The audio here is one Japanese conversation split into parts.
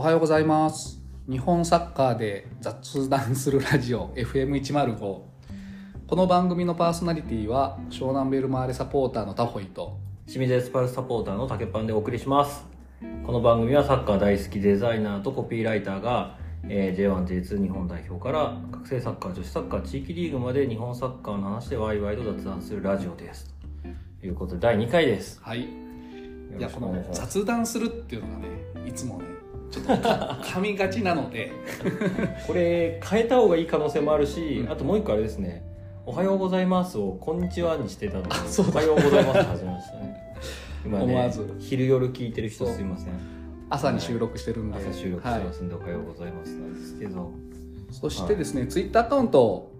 おはようございます。日本サッカーで雑談するラジオ FM105 この番組のパーソナリティは湘南ベルマーレサポーターのタホイと清水エスパルスサポーターの竹パンでお送りします。この番組はサッカー大好きデザイナーとコピーライターが、えー、J1J2 日本代表から学生サッカー女子サッカー地域リーグまで日本サッカーの話でワイワイと雑談するラジオです。ということで第2回です。はい。いやこの雑談するっていうのがねいつもねちょっとか噛みがちなので。これ変えた方がいい可能性もあるし、うん。あともう一個あれですね。おはようございますをこんにちはにしてたのでそうだ。おはようございます始めましたね。今ね思わず。昼夜聞いてる人すいません。朝に収録してるんで、朝収録はいしてますんで、おはようございますなんですけど。そしてですね、ツイッターアカウントを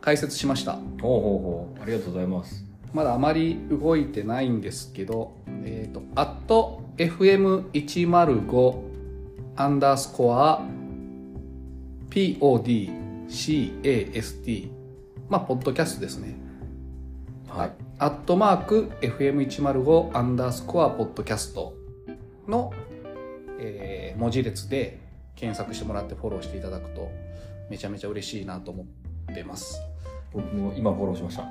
開設しました。ほうほうほう。ありがとうございます。まだあまり動いてないんですけど、えっ、と、アット FM105 アンダースコア PODCAST まあ、ポッドキャストですね。はいアットマーク FM105 アンダースコアポッドキャストの、えー文字列で検索してもらってフォローしていただくとめちゃめちゃ嬉しいなと思ってます。僕も今フォローしました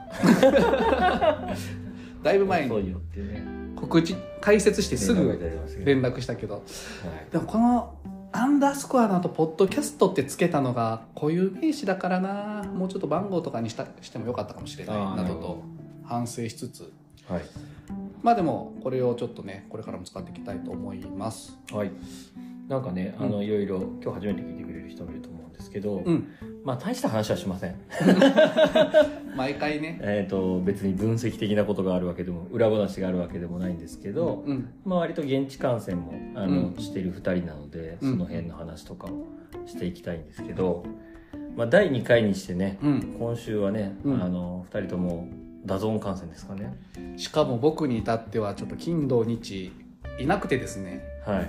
だいぶ前にそうよってね告知開設してすぐ連絡したけど。はい。でもこのアンダースコアの後ポッドキャストってつけたのが固有名詞だからな。もうちょっと番号とかにしたしてもよかったかもしれない。などと反省しつつ。はい。まあでもこれをちょっとねこれからも使っていきたいと思います。はい。なんかねあうのいろいろ今日初めて聞いてくれる人もいると思うんですけど、うんまあ大した話はしません。毎回ね。えー、と別に分析的なことがあるわけでも裏話があるわけでもないんですけど、うん。まあ、割と現地観戦もあの、うん。している2人なのでうん。その辺の話とかをしていきたいんですけど、まあ、第2回にしてねうん。今週はね、うん。あの2人とも DAZN観戦ですかね。しかも僕に至ってはちょっと金土日いなくてですね。はい。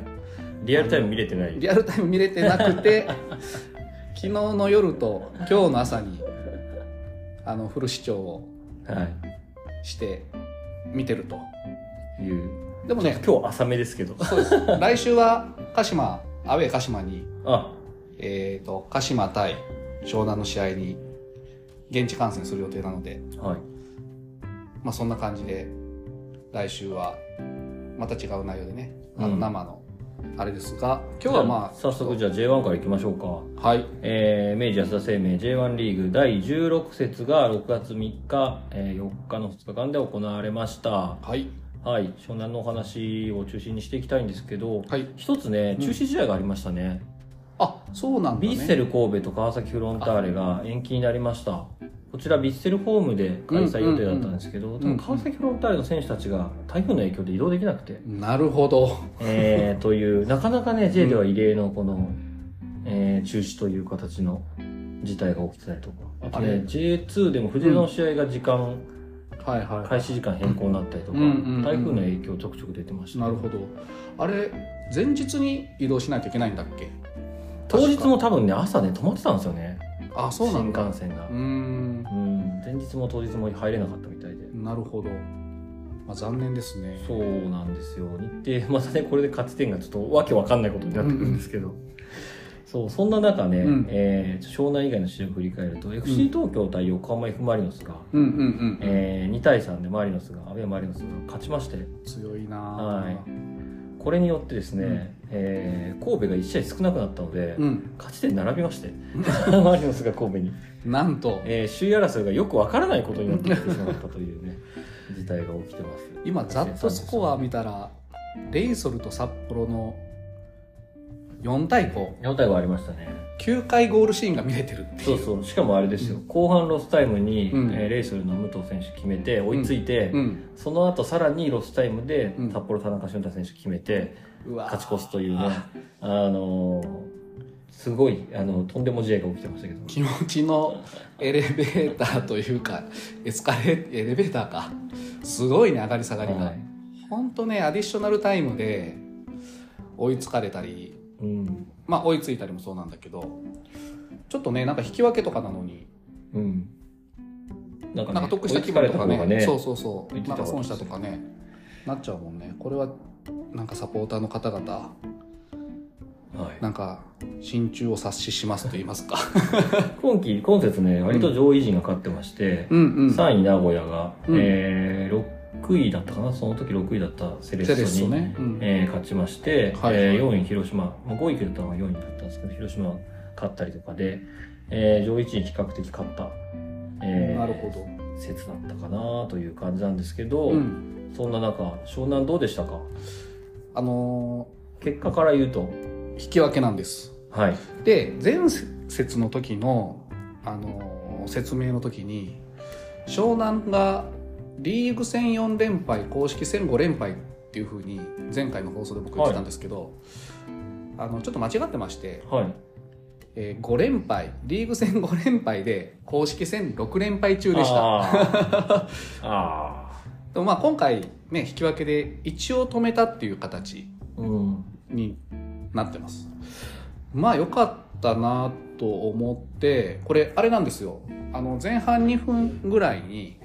リアルタイム見れてない。リアルタイム見れてなくて 昨日の夜と今日の朝にあのフル視聴をはして見てると。いいう。でもね今日浅めですけど。そうです。来週は鹿島アウェー鹿島に、あ。えー、と鹿島対湘南の試合に現地観戦する予定なので、はい。まあ、そんな感じで来週はまた違う内容でねあのうん。生のあれですが、今日はまあ早速じゃあ J1 からいきましょうか。はい。えー明治安田生命 J1 リーグ第16節が6月3日、えー4日の2日間で行われました。はい。はい。湘南のお話を中心にしていきたいんですけどはい。一つねうん。中止試合がありましたね、あそうなんだ、ね、ヴィッセル神戸と川崎フロンターレが延期になりましたこちらヴィッセルホームで開催予定だったんですけど、んうん多分川崎フロンターレの選手たちが台風の影響で移動できなくて、なるほど。えーというなかなかね J では異例のこの、えー中止という形の事態が起きてたりとか。あとね J2 でも藤枝の試合が時間、はいはい開始時間変更になったりとか、うんうんうんうん。台風の影響ちょくちょく出てました。なるほど。あれ前日に移動しないといけないんだっけ？当日も多分ね朝ね止まってたんですよね。あそうなんだ。新幹線が。うん前日も当日も入れなかったみたいで。なるほど、まあ、残念ですね。そうなんですよ。日程 またねこれで勝ち点がちょっとわけわかんないことになってくるんですけど、そうそんな中ね、うん。えー湘南以外の試合を振り返ると、FC 東京対横浜 F・ マリノスが、うんうんうん、えー2対3でマリノスが阿部マリノスが勝ちまして。強いなはいこれによってですね、うん。えー神戸が1試合少なくなったので、うん。勝ち点並びまして マリノスが神戸に、なんと。えー首位争いがよくわからないことになってきてしまったというね 事態が起きてます。今ざっとスコア見たらレイソルと札幌の4対4対5ありましたね。59回ゴールシーンが見れてるっていう。そうそう。しかもあれですよ、後半ロスタイムに、うん。えーレイソルの武藤選手決めて追いついて、うん。その後さらにロスタイムでうん。札幌田中駿汰選手決めてうわ勝ち越すというね。あのーすごいあのとんでも試合が起きてましたけど。気持ちのエレベーターというかエスカレエレベーターか。すごいね上がり下がりが、はい。ほんとねアディショナルタイムで追いつかれたりうん。まあ追いついたりもそうなんだけどちょっとねなんか引き分けとかなのに。うん。なんか,、得した気分とかね。ねそうそうそう。なんか損したとかね。なっちゃうもんね。これはなんかサポーターの方々はい。なんか心中を察ししますと言いますか。今季今節ね割と上位陣が勝ってまして、うんうん。3位名古屋が、うん。えー6位だったかな？その時6位だったセレッソにね。うん。えー勝ちまして、はいはい。えー4位広島、まあ、5位だったのが4位だったんですけど広島勝ったりとかで、えー上位陣比較的勝った、えーなるほど。説だったかなという感じなんですけど、うん。そんな中湘南どうでしたか？あの結果から言うと。ー引き分けなんです。はい。で前節の時の、あのー説明の時に湘南がリーグ戦4連敗公式戦5連敗っていうふうに前回の放送で僕言ってたんですけど、あのちょっと間違ってまして、はい。えー5連敗リーグ戦5連敗で公式戦6連敗中でした。あー。あでもまあ今回ね引き分けで一応止めたっていう形になってます。まあ良かったなと思ってこれあれなんですよ。あの前半2分ぐらいに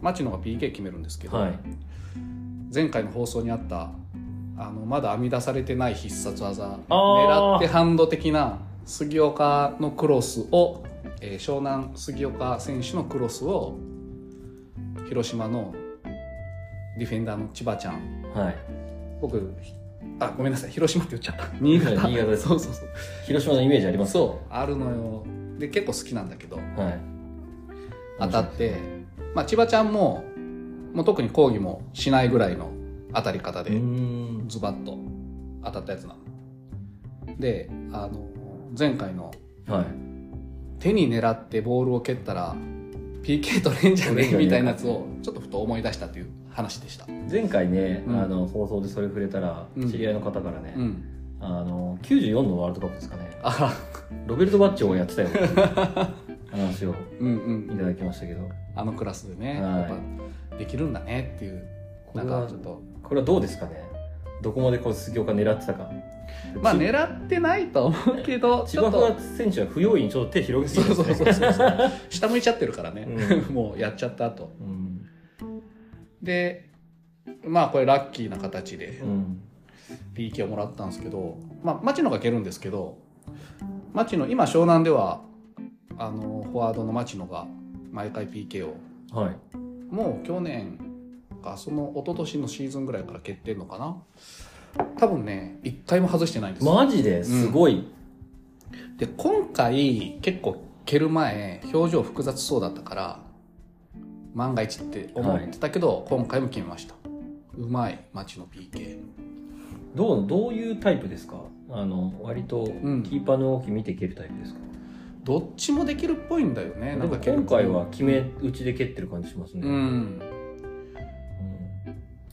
町野が PK 決めるんですけど、はい。前回の放送にあったあのまだ編み出されてない必殺技狙ってハンド的な杉岡のクロスを、えー湘南杉岡選手のクロスを広島のディフェンダーの千葉ちゃん。はい。僕あごめんなさい。広島って言っちゃった。新潟。新潟。ですそうそうそう。広島のイメージありますそう。あるのよ。で結構好きなんだけど。はい。当たって、まあ、千葉ちゃんももう特に抗議もしないぐらいの当たり方うでズバッと当たったやつなの。であの前回のはい。手に狙ってボールを蹴ったら PK 取れんじゃねえみたいなやつをちょっとふと思い出したという話でした。前回ね、うん。あの放送でそれ触れたらうん。知り合いの方からね、うん。あの94のワールドカップですかね。あロベルト・バッチョをやってたよ 話をうんうん。いただきましたけど。あのクラスでね、はい。やっぱできるんだねっていうなんかちょっと。これはどうですかね？どこまでこう杉岡狙ってたか。まあち狙ってないと思うけど 千葉川選手は不用意にちょっと手広げすそうぎてそうそうそう。下向いちゃってるからね、う もうやっちゃった後。うん。でまあこれラッキーな形でうん。PK をもらったんですけど、まあ、町野が蹴るんですけど町野今湘南ではあのフォワードの町野が毎回 PK を。はい。もう去年かその一昨年のシーズンぐらいから蹴ってんのかな。多分ね一回も外してないんです。よマジですごい、で今回結構蹴る前表情複雑そうだったから万が一って思ってたけど、今回も決めました。うまい町の PK どうどういうタイプですか？あの割とん。キーパーの動き見て蹴るタイプですか、どっちもできるっぽいんだよねなんか今回は決め打ちで蹴ってる感じしますね、うん。うん。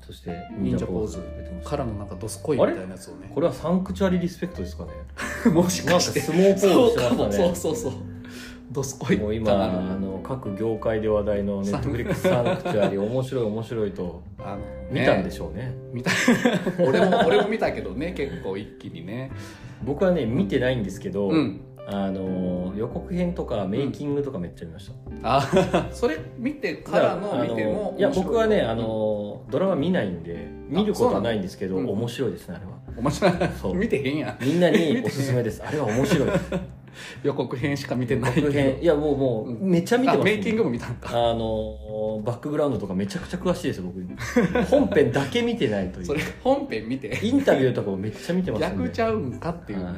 そして忍者ポーズからのなんかドスコイみたいなやつをね。これはサンクチュアリリスペクトですかね。もしなんか相撲ポーズして。ましたねそうそうそう。ドスコイもう今あの各業界で話題のネットフリックスサンクチュアリ面白い面白いと。あの見たんでししょうね。見た。俺も俺も見たけどね結構一気にね。僕はね見てないんですけど、うんあの予告編とかメイキングとかめっちゃ見ました、あ それ見てからの見てもい。や僕はねうんあのドラマ見ないんで見ることはないんですけど、面白いですねあれは。面白い。そう。見てへんやん。みんなにおすすめです。あれは面白いです 予告編しか見てない予告編。いやもうもうめっちゃ見てます、あメイキングも見たんか。あのバックグラウンドとかめちゃくちゃ詳しいですよ僕。本編だけ見てないという。それ本編見て。インタビューとかもめっちゃ見てます逆ちゃうんかっていうね、はい。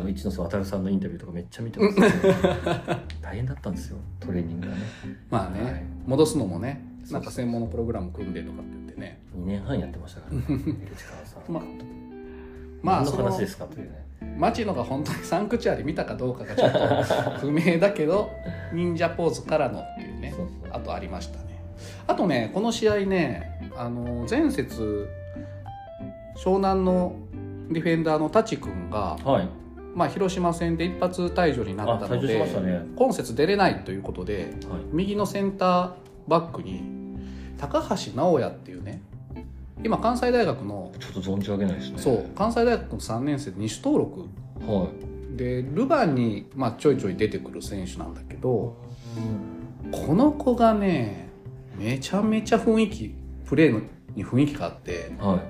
あの一ノ瀬渡さんのインタビューとかめっちゃ見てます、大変だったんですよトレーニングがね。まあね、はい。戻すのもねなんか専門のプログラム組んでとかって言ってね。2年半やってましたからね まあまあ何の話ですかというね町野が本当にサンクチュアリ見たかどうかがちょっと不明だけど 忍者ポーズからのっていうねあとありましたね。あとねこの試合ねあの前節湘南のディフェンダーの舘君が、はい。まあ、広島戦で一発退場になったので、ね。今節出れないということではい。右のセンターバックに高橋直也っていうね今関西大学のちょっと存じ上げないですね。そう関西大学の3年生で2種登録。はい。でルヴァンに、まあ、ちょいちょい出てくる選手なんだけどうんこの子がねめちゃめちゃ雰囲気プレーのに雰囲気があってはい。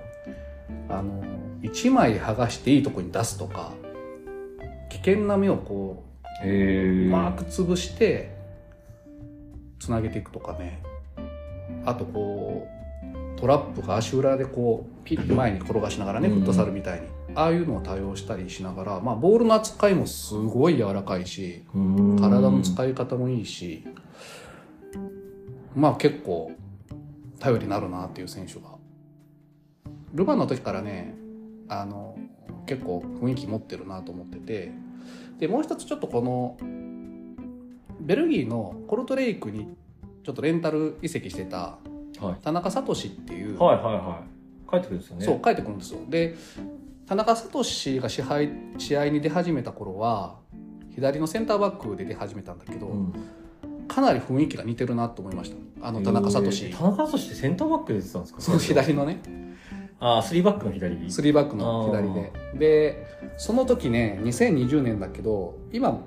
あの1枚剥がしていいとこに出すとか危険な目をこへうえうまく潰してつなげていくとかね。あとこうトラップが足裏でこうピッて前に転がしながらねうん。フットサルみたいに。ああいうのを多用したりしながら、まあ、ボールの扱いもすごい柔らかいし体の使い方もいいしまあ結構頼りになるなっていう選手が。ルヴァンの時からねあの結構雰囲気持ってるなと思っててでもう一つちょっとこのベルギーのコルトレイクにちょっとレンタル移籍してたはい田中聡っていう、はいはいはい。帰ってくるんですよね。そう帰ってくるんですよ。で田中聡が支配試合に出始めた頃は左のセンターバックで出始めたんだけど、うん。かなり雰囲気が似てるなと思いました。あの田中聡。へー田中聡ってセンターバックで出てたんですか？その左のね。ああスリーバックの左？スリーバックの左で。でその時ね2020年だけど今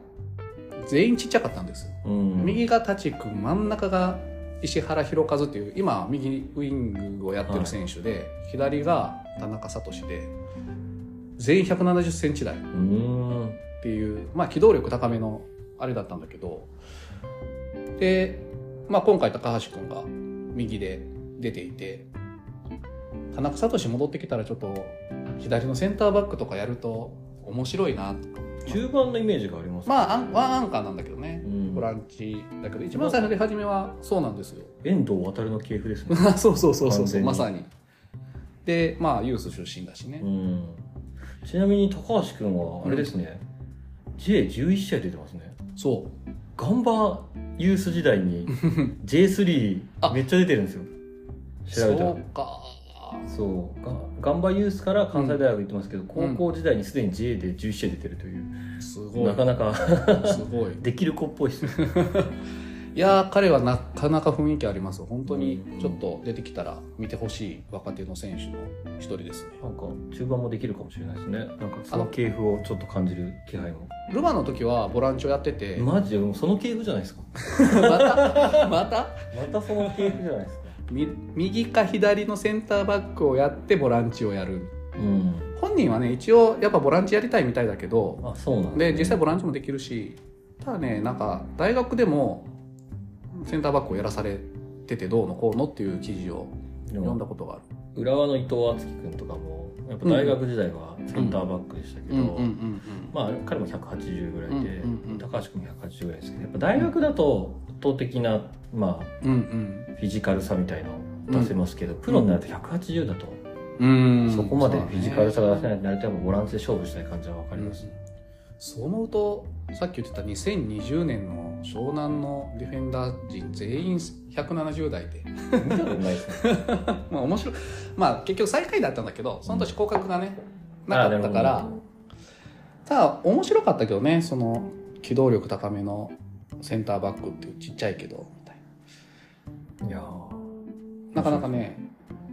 全員ちっちゃかったんです、うん。右が舘君真ん中が石原弘和っていう今右ウイングをやってる選手で、左が田中聡で全員1 7 0ンチ台っうん。ていう、まあ、機動力高めのあれだったんだけど。で、まあ、今回高橋君が右で出ていて田中聡戻ってきたらちょっと左のセンターバックとかやると面白いなと。か中盤のイメージがありますまあアンワンアンカーなんだけどね。うん。ボランチだけど。一番最初出始めはそうなんですよ。遠藤航の系譜ですね。そうそうそうそう完全に。まさに。でまあユース出身だしね、うん。ちなみに高橋君はあれですね、J11 試合出てますね。そう。ガンバユース時代に J3 あ めっちゃ出てるんですよ。調べたら。そうかそう。がガンバユースから関西大学行ってますけど、高校時代にすでに J で11試合出てるという、すごい。なかなか すごい。できる子っぽいですね。いやー彼はなかなか雰囲気あります本当にうん。ちょっと出てきたら見てほしい若手の選手の一人ですね。なんか中盤もできるかもしれないですね。なんかその系譜をちょっと感じる気配も。ルヴァの時はボランチをやってて。マジで？その系譜じゃないですか？また？また？またその系譜じゃないですか？み右か左のセンターバックをやってボランチをやる。うん。本人はね一応やっぱボランチやりたいみたいだけどあそうなんで実際ボランチもできるしただねなんか大学でもセンターバックをやらされててどうのこうのっていう記事をで読んだもことがある。浦和の伊藤敦樹君とかもやっぱ大学時代はセンターバックでしたけど、んまあ彼も180ぐらいで、うんうんうん高橋君も180ぐらいですけどやっぱ大学だと圧倒的な、まあ、うんうん。フィジカルさみたいのを出せますけど、プロになると180だと、うん。そこまでフィジカルさがが出せないとなるとやっぱボランチで勝負したい感じは分かります、そう思うとさっき言ってた2020年の湘南のディフェンダー陣全員170代で。見たことないですね。まあ面白い。まあ結局最下位だったんだけどその年降格がねなかったかあらなるほただ面白かったけどねその機動力高めのセンターバックっていうちっちゃいけどみたいどいやななかなかね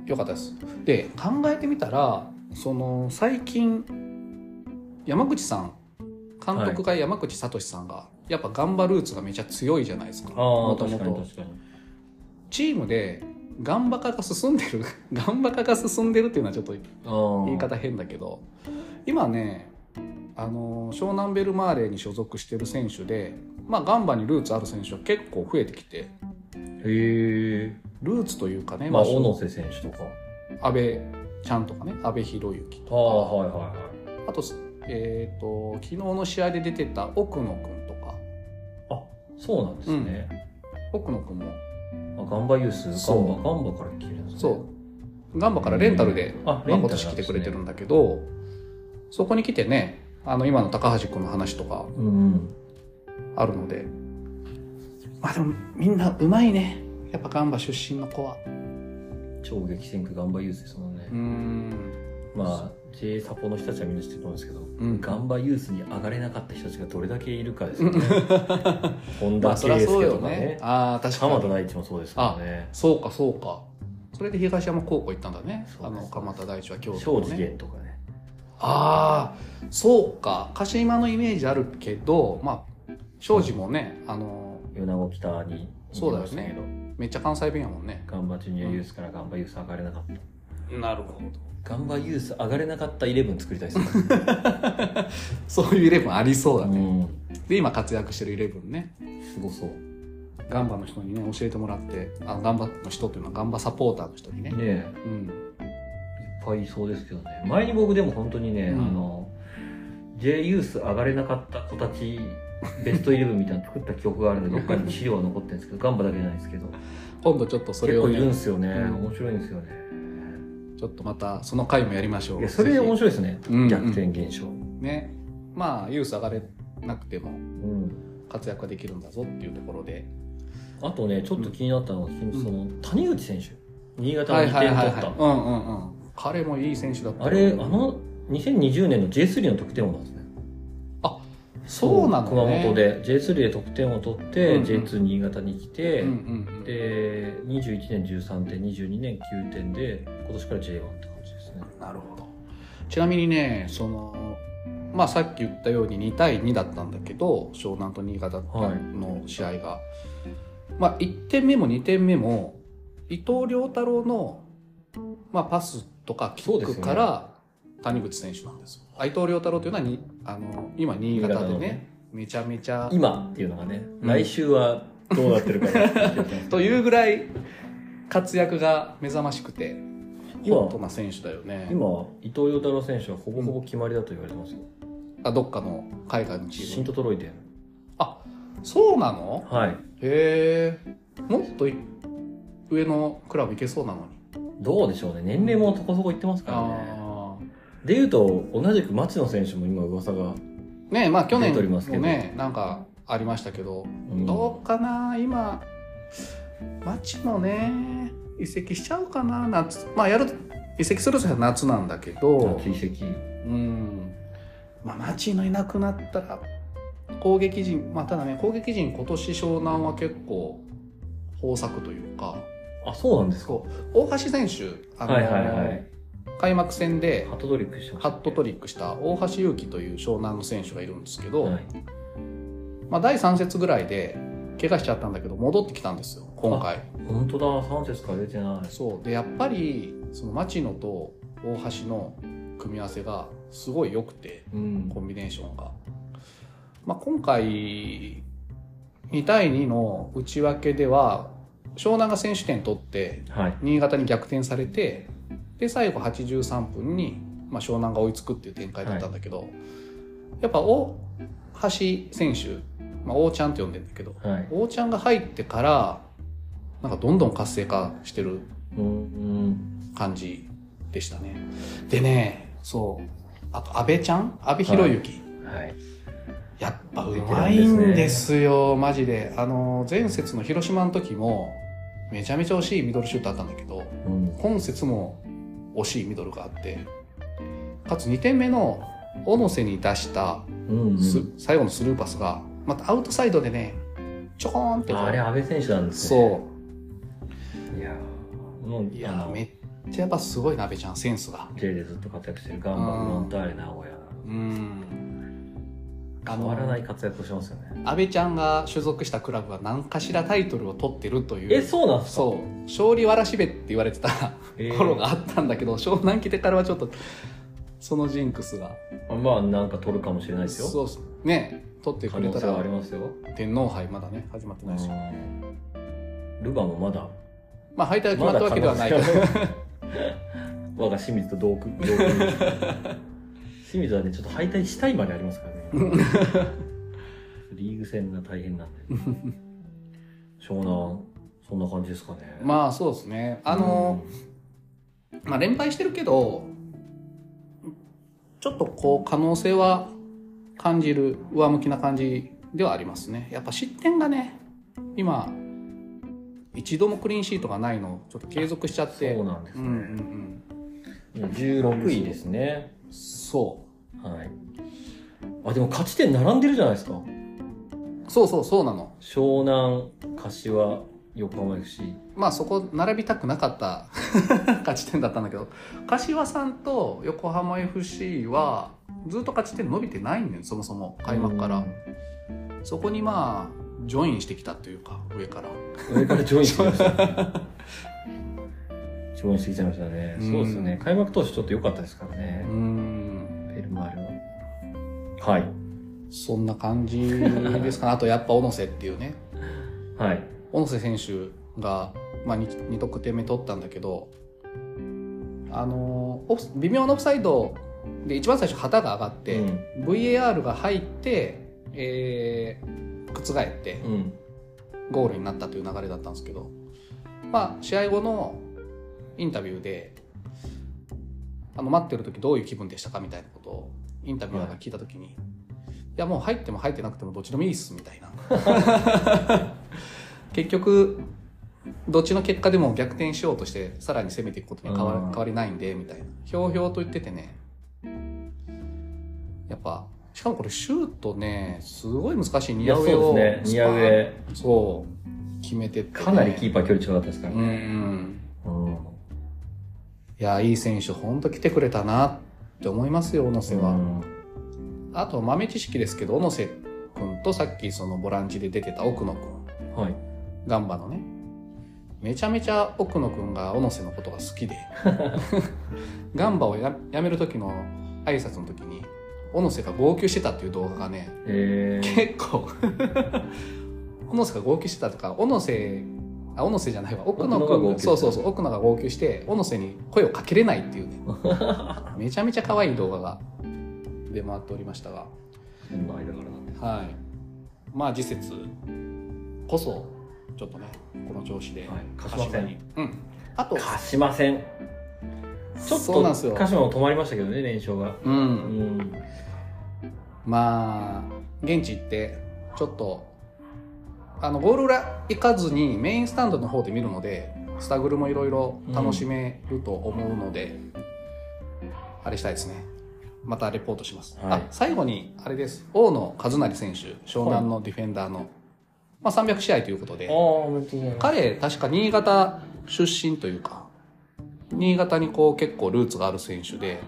良かったです。で考えてみたらその最近山口さん監督が山口聡さんが、やっぱガンバルーツがめちゃ強いじゃないですか。もと確もとチームでガンバ化が進んでる ガンバ化が進んでるっていうのはちょっと言い方変だけど今ねあの湘南ベルマーレに所属してる選手で、まあ、ガンバにルーツある選手は結構増えてきて。へえルーツというかね、まあまあ小野瀬選手とか。阿部ちゃんとかね阿部寛之とか。ああはいはいはい。あと,、えー、と昨日の試合で出てた奥野君とか。あそうなんですね、奥野君も。あガンバユースガそう。ンバガンバから来てるんですね。そう。ガンバからレンタルで、あまあ、今年来てくれてるんだけどそこに来てねあの今の高橋君の話とか。うんうんあるので。まあでもみんなうまいね。やっぱガンバ出身の子は。超激戦区ガンバユースですもんね、ん。まあ J サポの人たちはみんな知ってると思うんですけど、ん。ガンバユースに上がれなかった人たちがどれだけいるかですよね。本田圭佑とかね。ね。ああ確か浜田に大地もそうですからね。そうかそうか。それで東山高校行ったんだね。あの鎌田大地は京都庄司のね源とかね。ああそうか。鹿島のイメージあるけどまあ庄司もねあの米子北にそうだよね。めっちゃ関西弁やもんね。ガンバジュニアユースからガンバユース上がれなかった。なるほど。ガンバユース上がれなかったイレブン作りたいですねそういうイレブンありそうだね、うん。で今活躍してるイレブンね。すごそう。ガンバの人にね教えてもらってあガンバの人っていうのはガンバサポーターの人にね。ねえ。うん。いっぱいいそうですけどね。前に僕でも本当にね、うん。あの J ユース上がれなかった子たちベストイレブンみたいなの作った記憶があるんでどっかに資料が残ってるんですけどガンバだけじゃないですけど。今度ちょっとそれを結構いるんねですよね、うん。面白いんですよね。ちょっとまたその回もやりましょう。いやそれ面ぜ白いですね、うん逆転現象、ひね。まあユース上がれなくてもうん、活躍ができるんだぞっていうところで。あとねちょっと気になったのが、その谷口選手。新潟の2はいはい。点取った、はいはいうんうんうん。彼もいい選手だったあれあの2020年の J3 の得点王なんですねそうなのね。熊本で J3 で得点を取って、うんうん。J2 新潟に来て、うんうんうんで21年13点22年9点で今年から J1 って感じですね。なるほど。ちなみにねそのまあさっき言ったように2対2だったんだけど湘南と新潟の試合が、まあ1点目も2点目も伊藤涼太郎の、まあ、パスとかキックから谷口選手なんですよ。あ伊藤涼太郎というのはにあの今新潟でねめちゃめちゃ今っていうのがね、うん。来週はどうなってるか というぐらい活躍が目覚ましくて今ホットな選手だよね。今伊藤洋太郎選手はほぼほぼ決まりだと言われてますよ、あどっかの海外のチシンーム。トトロイデン。あそうなの？はい。へえ。もっとい上のクラブ行けそうなのに。どうでしょうね。年齢もそこそこいってますからね。あでいうと同じく町野選手も今噂が、あねえまあ去年もねなんかありましたけど、うん。どうかな今町のね移籍しちゃうかな夏まあやる移籍するとしたら夏なんだけど追跡うん。まあ町のいなくなったら攻撃陣まあただね攻撃陣今年湘南は結構豊作というか。あそうなんですか。大橋選手あの、はいはいはい開幕戦でハットトリックしたハットトリックした大橋祐希という湘南の選手がいるんですけど、はい。まあ、第3節ぐらいで怪我しちゃったんだけど戻ってきたんですよ今回。本当だ。3節から出てない。そう。でやっぱりその町野と大橋の組み合わせがすごい良くてうん。コンビネーションが、まあ、今回2対2の内訳では湘南が先取点取ってはい。新潟に逆転されてで最後83分に、まあ、湘南が追いつくっていう展開だったんだけど、やっぱ大橋選手、まあ、王ちゃんって呼んでんだけどはい。王ちゃんが入ってからなんかどんどん活性化してる感じでしたね。でねそう。あと阿部ちゃん？阿部寛之、はい。やっぱうまいんですよ。マジで。あの前節の広島の時もめちゃめちゃ惜しいミドルシュートあったんだけどうん。今節も惜しいミドルがあってかつ2点目の小野瀬に出したうんうん。す、最後のスルーパスがまたアウトサイドでねちょこーんってあれ安倍選手なんですね。そいやーもうういやめっちゃやっぱすごいな阿部ちゃんセンスが。J でずっと活躍してるガンバフロンターレ名古屋。うん。あ変わらないの活躍をしてますよね。阿部ちゃんが所属したクラブは何かしらタイトルを取ってるという。えそうなんですか？そう。勝利わらしべって言われてたえー。頃があったんだけど湘南来てからはちょっとそのジンクスが。まあなんか取るかもしれないですよ。そうそうね。取ってくれた可能性はありらますよ。天皇杯まだね始まってないし、うんルヴァもまだ。まあ敗退が決まったわけではないけど、我が清水と同区同区清水はねちょっと敗退したいまでありますからね。リーグ戦が大変なんで。湘南そんな感じですかね。まあそうですね。あの、まあ連敗してるけどちょっとこう可能性は感じる上向きな感じではありますね。やっぱ失点がね今一度もクリーンシートがないのをちょっと継続しちゃって。そうなんですね。うんうん16位ですね。う。んそはい。あでも勝ち点並んでるじゃないですか。うそうそうそうなの。湘南柏横浜 FC まあそこ並びたくなかった 勝ち点だったんだけど。柏さんと横浜 FC はずっと勝ち点伸びてないんだよそもそも開幕から。そこにまあジョインしてきたというか上から。上からジョインしてました ジ希望に過ぎちゃいましたね。うんそうですね。開幕投手ちょっと良かったですからね。う。んは。はい。そんな感じですかね あとやっぱ小野瀬っていうねはい。小野瀬選手が、まあ、2, 2得点目取ったんだけどあの微妙なオフサイドで一番最初旗が上がって、うん VAR が入って、えー覆ってうん。ゴールになったという流れだったんですけど、まあ、試合後のインタビューであの待ってる時どういう気分でしたかみたいなことをインタビュアーが聞いた時に、い、やもう入っても入ってなくてもどっちでもいいっすみたいな 結局どっちの結果でも逆転しようとしてさらに攻めていくことに変わ,、うん変わりないんでみたいなひょうひょうと言っててねやっぱしかもこれシュートねすごい難しいいや、そうニア上をですね。ニア上。そう決めてって、ね、かなりキーパー距離近かったですからうね。んうん。いやいい選手本当来てくれたなって思いますよ小野瀬は、うん。あと豆知識ですけど小野瀬君とさっきそのボランチで出てた奥野君はい。ガンバのね。めちゃめちゃ奥野君が小野瀬のことが好きで。ガンバをや辞める時の挨拶の時に小野瀬が号泣してたっていう動画がねえー、結構。小野瀬が号泣してたとか小野瀬あ小野瀬じゃないわ。奥野君そうそうそう。奥野が号泣して小野瀬に声をかけれないっていうね。めちゃめちゃ可愛い動画が出回っておりましたが。はい。まあ次節こそちょっとねこの調子で。はい。鹿島戦にうん。あと貸しません。ちょっそうなんですよ。と鹿島も止まりましたけどね、連勝が。ううんん。まあ現地行ってちょっとあのゴール裏行かずにメインスタンドの方で見るのでスタグルもいろいろ楽しめると思うので、あれしたいですねまたレポートします、はいあ最後にあれです大野和成選手湘南のディフェンダーの、まあ、300試合ということで。彼確か新潟出身というか新潟にこう結構ルーツがある選手で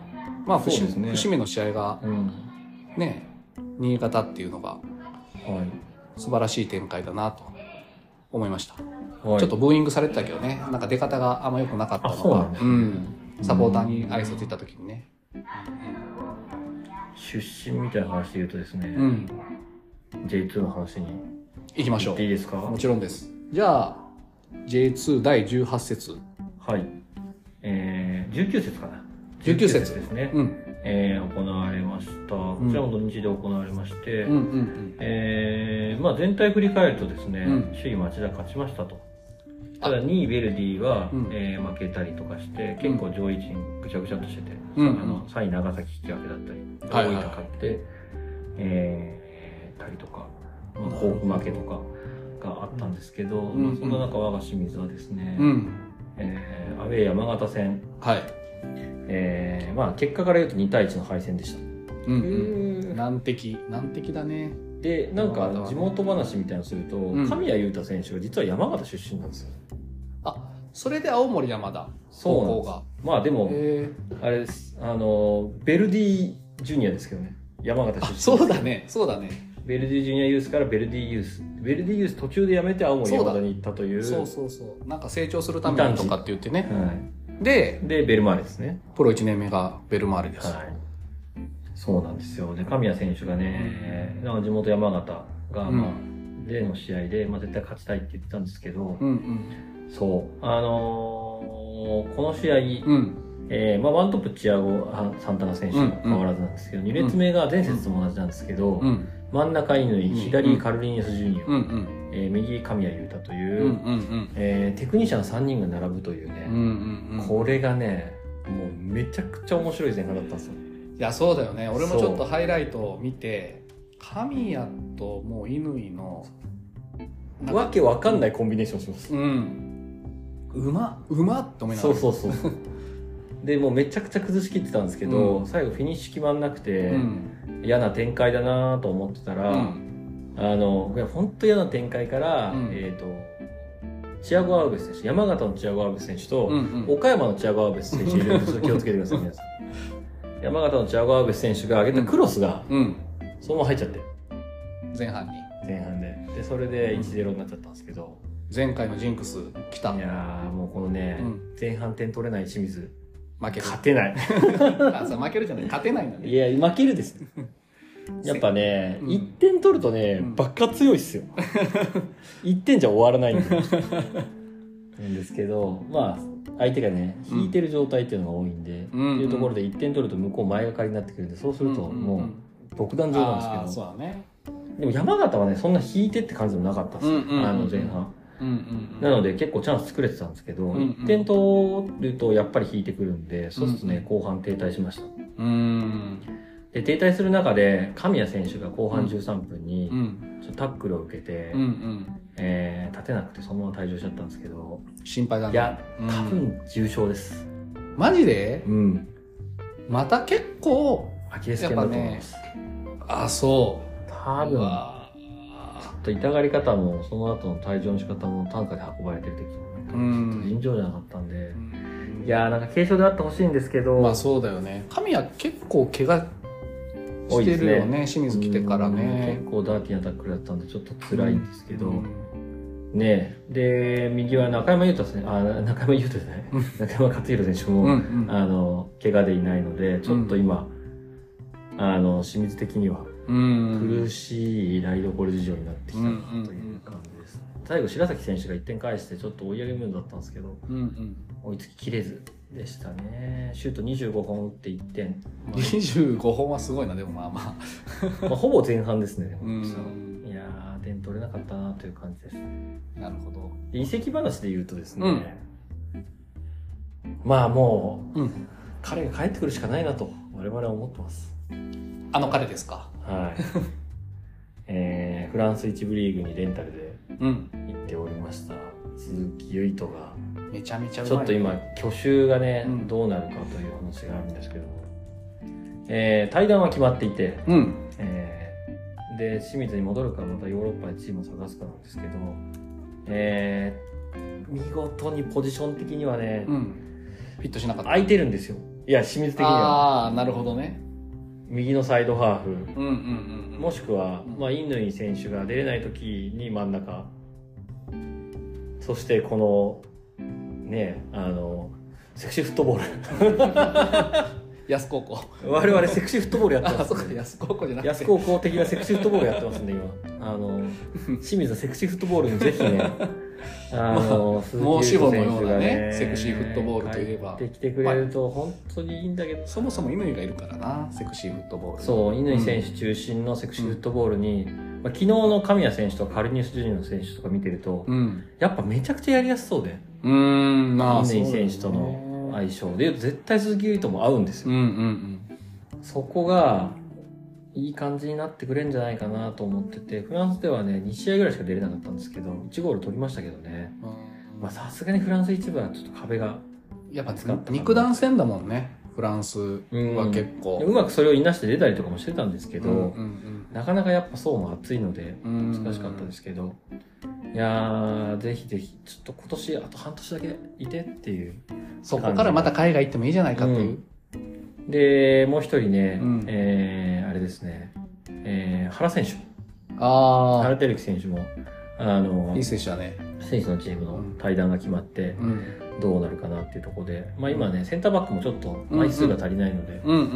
まあ節,、そうですね節目の試合がうん。ね新潟っていうのがはい。素晴らしい展開だなと思いました、はい、ちょっとブーイングされてたけどねなんか出方があんま良くなかったのがあそうなんサポーターに挨拶行った時にね。出身みたいな話で言うとですね、うん。J2 の話に。行行きましょう。いいですか？もちろんです。じゃあ J2 第18節。はい。えー、19節かな。19節ですね。うんえー、行われました。こちらも土日で行われまして、うん。うんえー、まあ全体振り返るとですね、うん。首位町田勝ちましたと。ただ2位ベルディは、うん。えー負けたりとかして、結構上位陣ぐちゃぐちゃっとしてて、うん。あの3位長崎引き分けだったり、はいはいはい。大分勝って、えー、たりとか、まあ、甲府負けとかがあったんですけど、ん。まあ、そんな中我が清水はですね、うんうん。えー、アウェー山形戦、はいえー、まあ結果から言うと2対1の敗戦でした。うんうん。難敵。難敵だね。でなんか地元話みたいなのすると、ん。神谷裕太選手が実は山形出身なんですよ。あそれで青森山田そうなんです。高校が。まあでもへあれです。あのベルディジュニアですけどね。山形出身ーそうだね。そうだね。ベルディジュニアユースからベルディユースベルディユース途中で辞めて青森山田に行ったという。そうそうそうなんか成長するためにとかって言ってね。はでい、でベルマーレですね。プロ1年目がベルマーレです、はい。そうなんですよ。で神谷選手がね、なんか地元山形が、まあでの試合で、まあ、絶対勝ちたいって言ってたんですけど、うんうん。そう。あのーこの試合、うん。えーまあ、ワントップチアゴあサンタナ選手も変わらずなんですけど、2列目が前節とも同じなんですけど、うん真ん中乾ん。左カルリニウス・ジュニア、うんうん。えー右神谷裕太という、うんうんえーテクニシャン3人が並ぶというね、うんうんうん。これがねもうめちゃくちゃ面白い前半だったんですよ。いやそうだよね。俺もちょっとハイライトを見て神谷ともう乾のわけわかんないコンビネーションします。うん。うまうまって思いながら。そうそうそうでもうめちゃくちゃ崩しきってたんですけど、うん。最後フィニッシュ決まんなくて、うん。嫌な展開だなと思ってたら、うん。あのいや本当嫌な展開から、うん。えっ、とチアゴ・アウベス選手山形のチアゴ・アウベス選手と、うんうん。岡山のチアゴ・アウベス選手いるんで気をつけてください皆さん山形のチアゴ・アウベス選手が上げたクロスが、うん。そのまま入っちゃって。前半に。前半で。でそれで1-0になっちゃったんですけど、前回のジンクス来た。いやーもうこのね、うん。前半点取れない清水負ける。勝てない。あそう負けるじゃない。勝てないんだね。いや負けるです。やっぱね、うん。1点取るとね、うん。バカ強いっすよ。1点じゃ終わらないんで。なんですけどまあ相手がねうん。引いてる状態っていうのが多いんで、うん。っていうところで1点取ると向こう前がかりになってくるんでそうするともう独壇場なんですけど、あーそうだね。でも山形はねそんな引いてって感じでもなかったんですよ、うんうんなので結構チャンス作れてたんですけど、うんうん1点取るとやっぱり引いてくるんでそうするとね、うん後半停滞しました。うん。で停滞する中で神谷選手が後半13分にタックルを受けて、うんうん。えー立てなくてそのまま退場しちゃったんですけど心配だね。いやうん。多分重傷です。マジで？うん。また結構アキレス腱だと思います、あそう。う多分っと痛がり方もその後の退場の仕方も担架で運ばれてる時ちょっと尋常じゃなかったんで、うん。いやーなんか軽傷であってほしいんですけど、まあそうだよね。神谷結構怪我してるよね。清水来てからね。うん。結構ダーティーなタックルだったんでちょっと辛いんですけど、うん。ね。で右は中山優太ですねあ中山優太じゃない。中山勝弘選手も、うんうん。あの怪我でいないのでちょっと今、あの清水的にはうん苦しい台所事情になってきたなうんうんという感じです、最後白崎選手が1点返してちょっと追い上げムードだったんですけどうんうん。追いつききれずでしたね。シュート25本打って1点、ま あ25本はすごいなでもまあまあ。まあ、ほぼ前半ですねうん。いやー点取れなかったなという感じです。なるほど。で移籍話で言うとですね、まあもううん。彼が帰ってくるしかないなと我々は思ってます。あの彼ですか？はい。えーフランス一部リーグにレンタルでうん行っておりました。鈴木唯人がめちゃめちゃうまい。ちょっと今去就がね、うん。どうなるかという話があるんですけど、えー対談は決まっていて、うん。えーで清水に戻るかまたヨーロッパでチームを探すかなんですけど、えー見事にポジション的にはね、うん。フィットしなかった。空いてるんですよ。いや清水的には。ああなるほどね右のサイドハーフ。うんうんうんもしくは、うん。まあ、乾選手が出れない時に真ん中。そしてこのねあのセクシーフットボー 安高校。ル我々セクシーフットボールやってあます。そうか安高校じゃなくて。安高校的なセクシーフットボールやってますんで今。あの清水のセクシーフットボールにぜひねあの鈴木申し子のようなねセクシーフットボールといえば。帰ってきてくれると本当にいいんだけど。そもそも乾がいるからなセクシーフットボールそう乾選手中心のセクシーフットボールに、まあ、昨日の神谷選手とかカルニウス・ジュニアの選手とか見てると、うん。やっぱめちゃくちゃやりやすそうで。うーんまあ乾選手との相性で。絶対鈴木唯人も合うんですよ、うんうん。そこがいい感じになってくれるんじゃないかなと思っててフランスではね2試合ぐらいしか出れなかったんですけど1ゴール取りましたけどね。うんまあさすがにフランス一部はちょっと壁がやっぱ使った肉弾戦だもんねフランスは結構。うまくそれをいなして出たりとかもしてたんですけど、うんうんなかなかやっぱ層も厚いのでうん難しかったですけど、いやーぜひぜひちょっと今年あと半年だけいてっていう。そこからまた海外行ってもいいじゃないかという、でもう一人ね、うん。えーあれですね、えー原選手。あ原輝樹選手もあのあいい選手だね。選手のチームの対談が決まってうん。どうなるかなっていうところで、まあ、今ねセンターバックもちょっと枚数が足りないので、うんうんうんう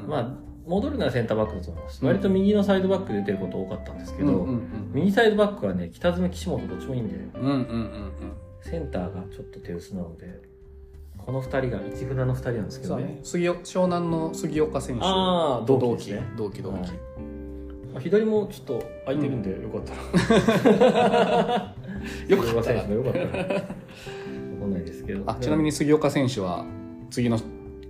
んうん。まあ戻るならセンターバックだと思います、うん割と右のサイドバックで出てること多かったんですけど、右サイドバックはね北爪岸本どっちもいいんで。うんうんうんうん。センターがちょっと手薄なのでこの2人が一船の2人なんですけどね。そうね。杉尾湘南の杉岡選手ああと同期ね。同期同期、はい。まあ、左もちょっと空いてるんで、よかったら。よかった。ら杉岡選手もよかった。らわかんないですけど。あちなみに杉岡選手は次の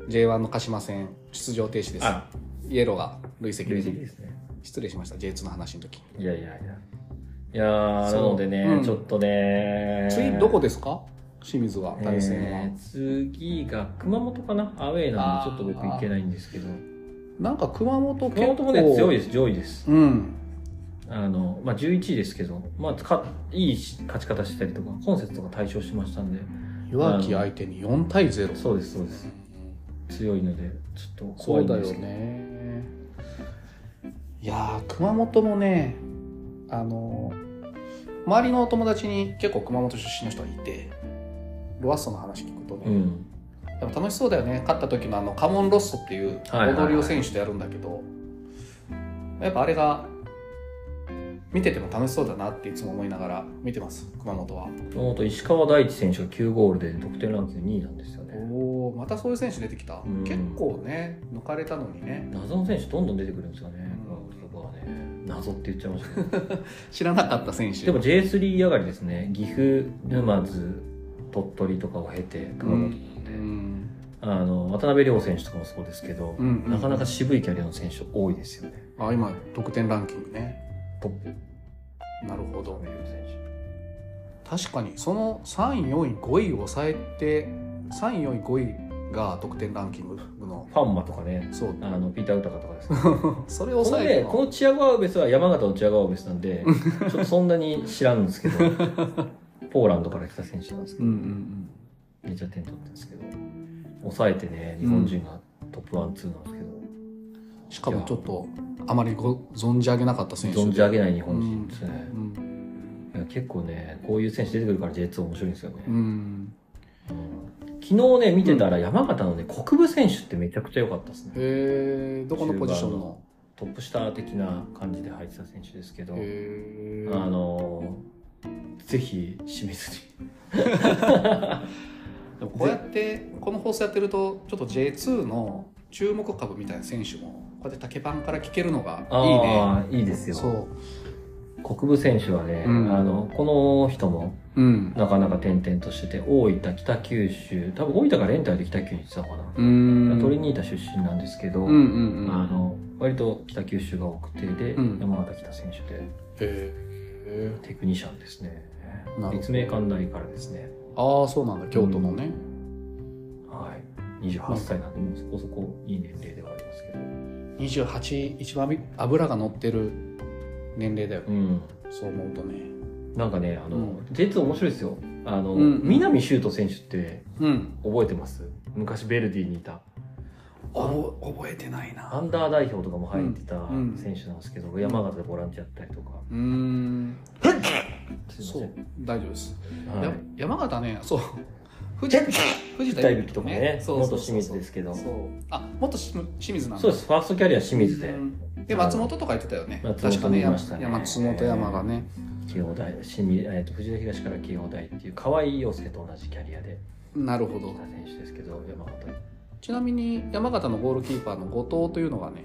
J1 の鹿島戦出場停止です。あ。イエローが累積累で積ですね。失礼しました J2 の話の時。いやいやいや。いやなのでね、うん。ちょっとね次どこですか？清水は対戦は、えー次が熊本かな？アウェーなんでちょっと僕行けないんですけど。なんか熊本結熊構本もね強いです上位です。うん。あの、まあ、11位ですけど、まあ、かいい勝ち方したりとか今節とか対象しましたんで。岩木相手に4対0そうですそうです。強いのでちょっと怖いんですけど。ね。いやー熊本もねあの周りの友達に結構熊本出身の人がいてロアッソの話聞くとね、うん。やっぱ楽しそうだよね。勝った時のあのカモンロッソっていう踊りを選手とやるんだけど、やっぱあれが見てても楽しそうだなっていつも思いながら見てます。熊本は。熊本石川大地選手が9ゴールで得点ランキング2位なんですよね。おおまたそういう選手出てきた、ん。結構ね抜かれたのにね。謎の選手どんどん出てくるんですよねうん。はね。謎って言っちゃいました 知らなかった選手。でも J3 上がりですね。岐阜沼津鳥取とかを経て熊本なんで、うん。あの渡辺亮選手とかもそうですけど、うんうんなかなか渋いキャリアの選手多いですよね。あ今得点ランキングね。トップ。なるほど。確かにその3位4位5位を抑えて3位4位5位が得点ランキングの。手ファンマとかね。そう。あのピーター・ウタカとかですね。それを抑えるの？ねこのチアゴアウベスは山形のチアゴアウベスなんで ちょっとそんなに知らんんですけど ポーランドから来た選手なんですけど、うんうんめっちゃ点取ってるんですけど抑えてね日本人がトップワンツーなんですけど、うんしかもちょっとあまりご存じ上げなかった選手。存じ上げない日本人ですね、うんいや結構ねこういう選手出てくるから J2 面白いんですよね、うん。昨日ね見てたら山形のね国分選手ってめちゃくちゃ良かったですね。どこのポジションの？トップ下的な感じで入ってた選手ですけど、あのぜひ清水にでもこうやってこの放送やってるとちょっと J2 の注目株みたいな選手もこうやって竹パンから聞けるのがいいね。いいですよ。そ国分選手はね、うん。あのこの人もううん。なかなか転々としてて大分北九州多分大分からレンタルで北九州に行ってたのかな、うん。トリニータ出身なんですけど、うんうんうん。あの割と北九州が多くてで、うん。山形来た選手でへえテクニシャンですね立命館大からですね。ああそうなんだ。京都のね、はい。28歳なんでもうそこそこいい年齢ではありますけど。28一番脂が乗ってる年齢だよ。ね、うん。そう思うとね。なんかねあの、うん。J2 面白いですよ。あの、うん南修斗選手ってうん。覚えてます？昔ベルディにいた。お覚えてないな。アンダー代表とかも入ってたうん選手なんですけど、山形でボランティアやったりとか、うーん。そう大丈夫です、はい。や山形ねそう。藤田藤大吹とかね。そうそうそう。元清水ですけど。あ元し清水なんだ。そうです。ファーストキャリア清水で、うん。で松本とか言ってたよね。確かねね。山松本山がね。慶応大清水、えー、と藤田東から慶応大っていう河合陽介と同じキャリアでなるほど。選手ですけど山形ちなみに山形のゴールキーパーの後藤というのがね、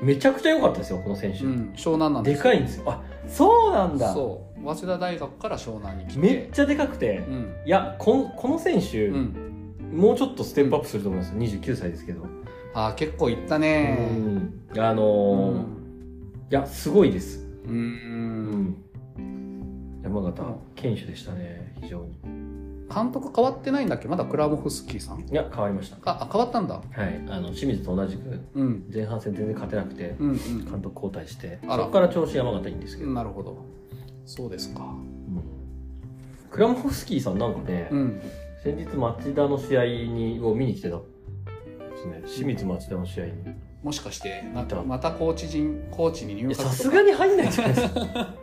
めちゃくちゃ良かったですよこの選手、うん、湘南なんでですかいんですよ。あそうなんだ。そう。早稲田大学から湘南に来て。めっちゃでかくて、うん。いやこんこの選手、うん。もうちょっとステップアップすると思います29歳ですけど、あー結構いったね。うん。あのーいやすごいです。うん。うん。山形うん堅守でしたね非常に監督変わってないんだっけ？まだクラモフスキーさん？いや変わりました。ああ変わったんだ。はい。あの清水と同じくうん。前半戦全然勝てなくてうんうん監督交代してあら。そこから調子山形いいんですけど、なるほど。そうですか。うん。クラモフスキーさんなんかね、うん。先日町田の試合にを見に来てたですね。清水町田の試合に。もしかしてまいたた。またコーチ陣コーチに入いや学とかさすがに入んないじゃないですか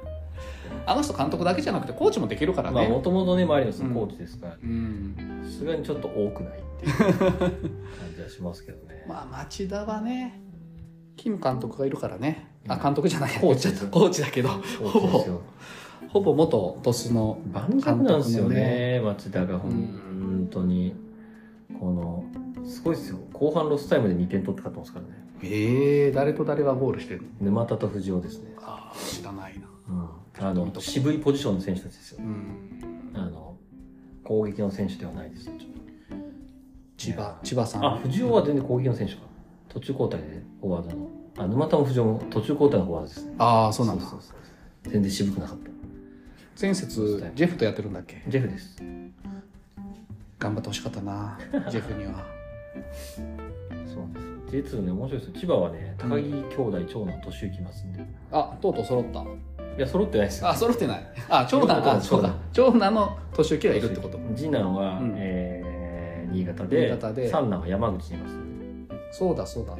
あの人監督だけじゃなくてコーチもできるからまあもねともとね周りの人うん。コーチですから。うん。さすがにちょっと多くないっていう。感じはしますけどね、まあ町田はね金監督がいるからね。あうん。監督じゃない。コーチコーチだけど。コーチですよ。ほぼ元鳥栖の盤石なんですよね町田が本当に、このすごいですよ。後半ロスタイムで2点取って勝ってますからね。ええ誰と誰がゴールしてるの？沼田と藤尾ですね、ああ知らないな。うん、あの渋いポジションの選手たちですよ。うん。あの攻撃の選手ではないです。千葉千葉さん。あ藤尾は全然攻撃の選手か。途中交代でフォワードの。あ沼田も藤尾も途中交代のフォワードですね。ああそうなんだ。そうそう全然渋くなかった。前節ジェフとやってるんだっけ？ジェフです。頑張ってほしかったな ジェフには。そうです。J2 ね面白いです。よ千葉はね高木兄弟長男年行きますんで。いあとうとう揃ったや揃ってないですよ。あ揃ってない。あ長男。あそうだ長男。の年行がいるってこと。次男は、うん。えー新潟で新潟で。三男は山口にいます。そうだそうだ。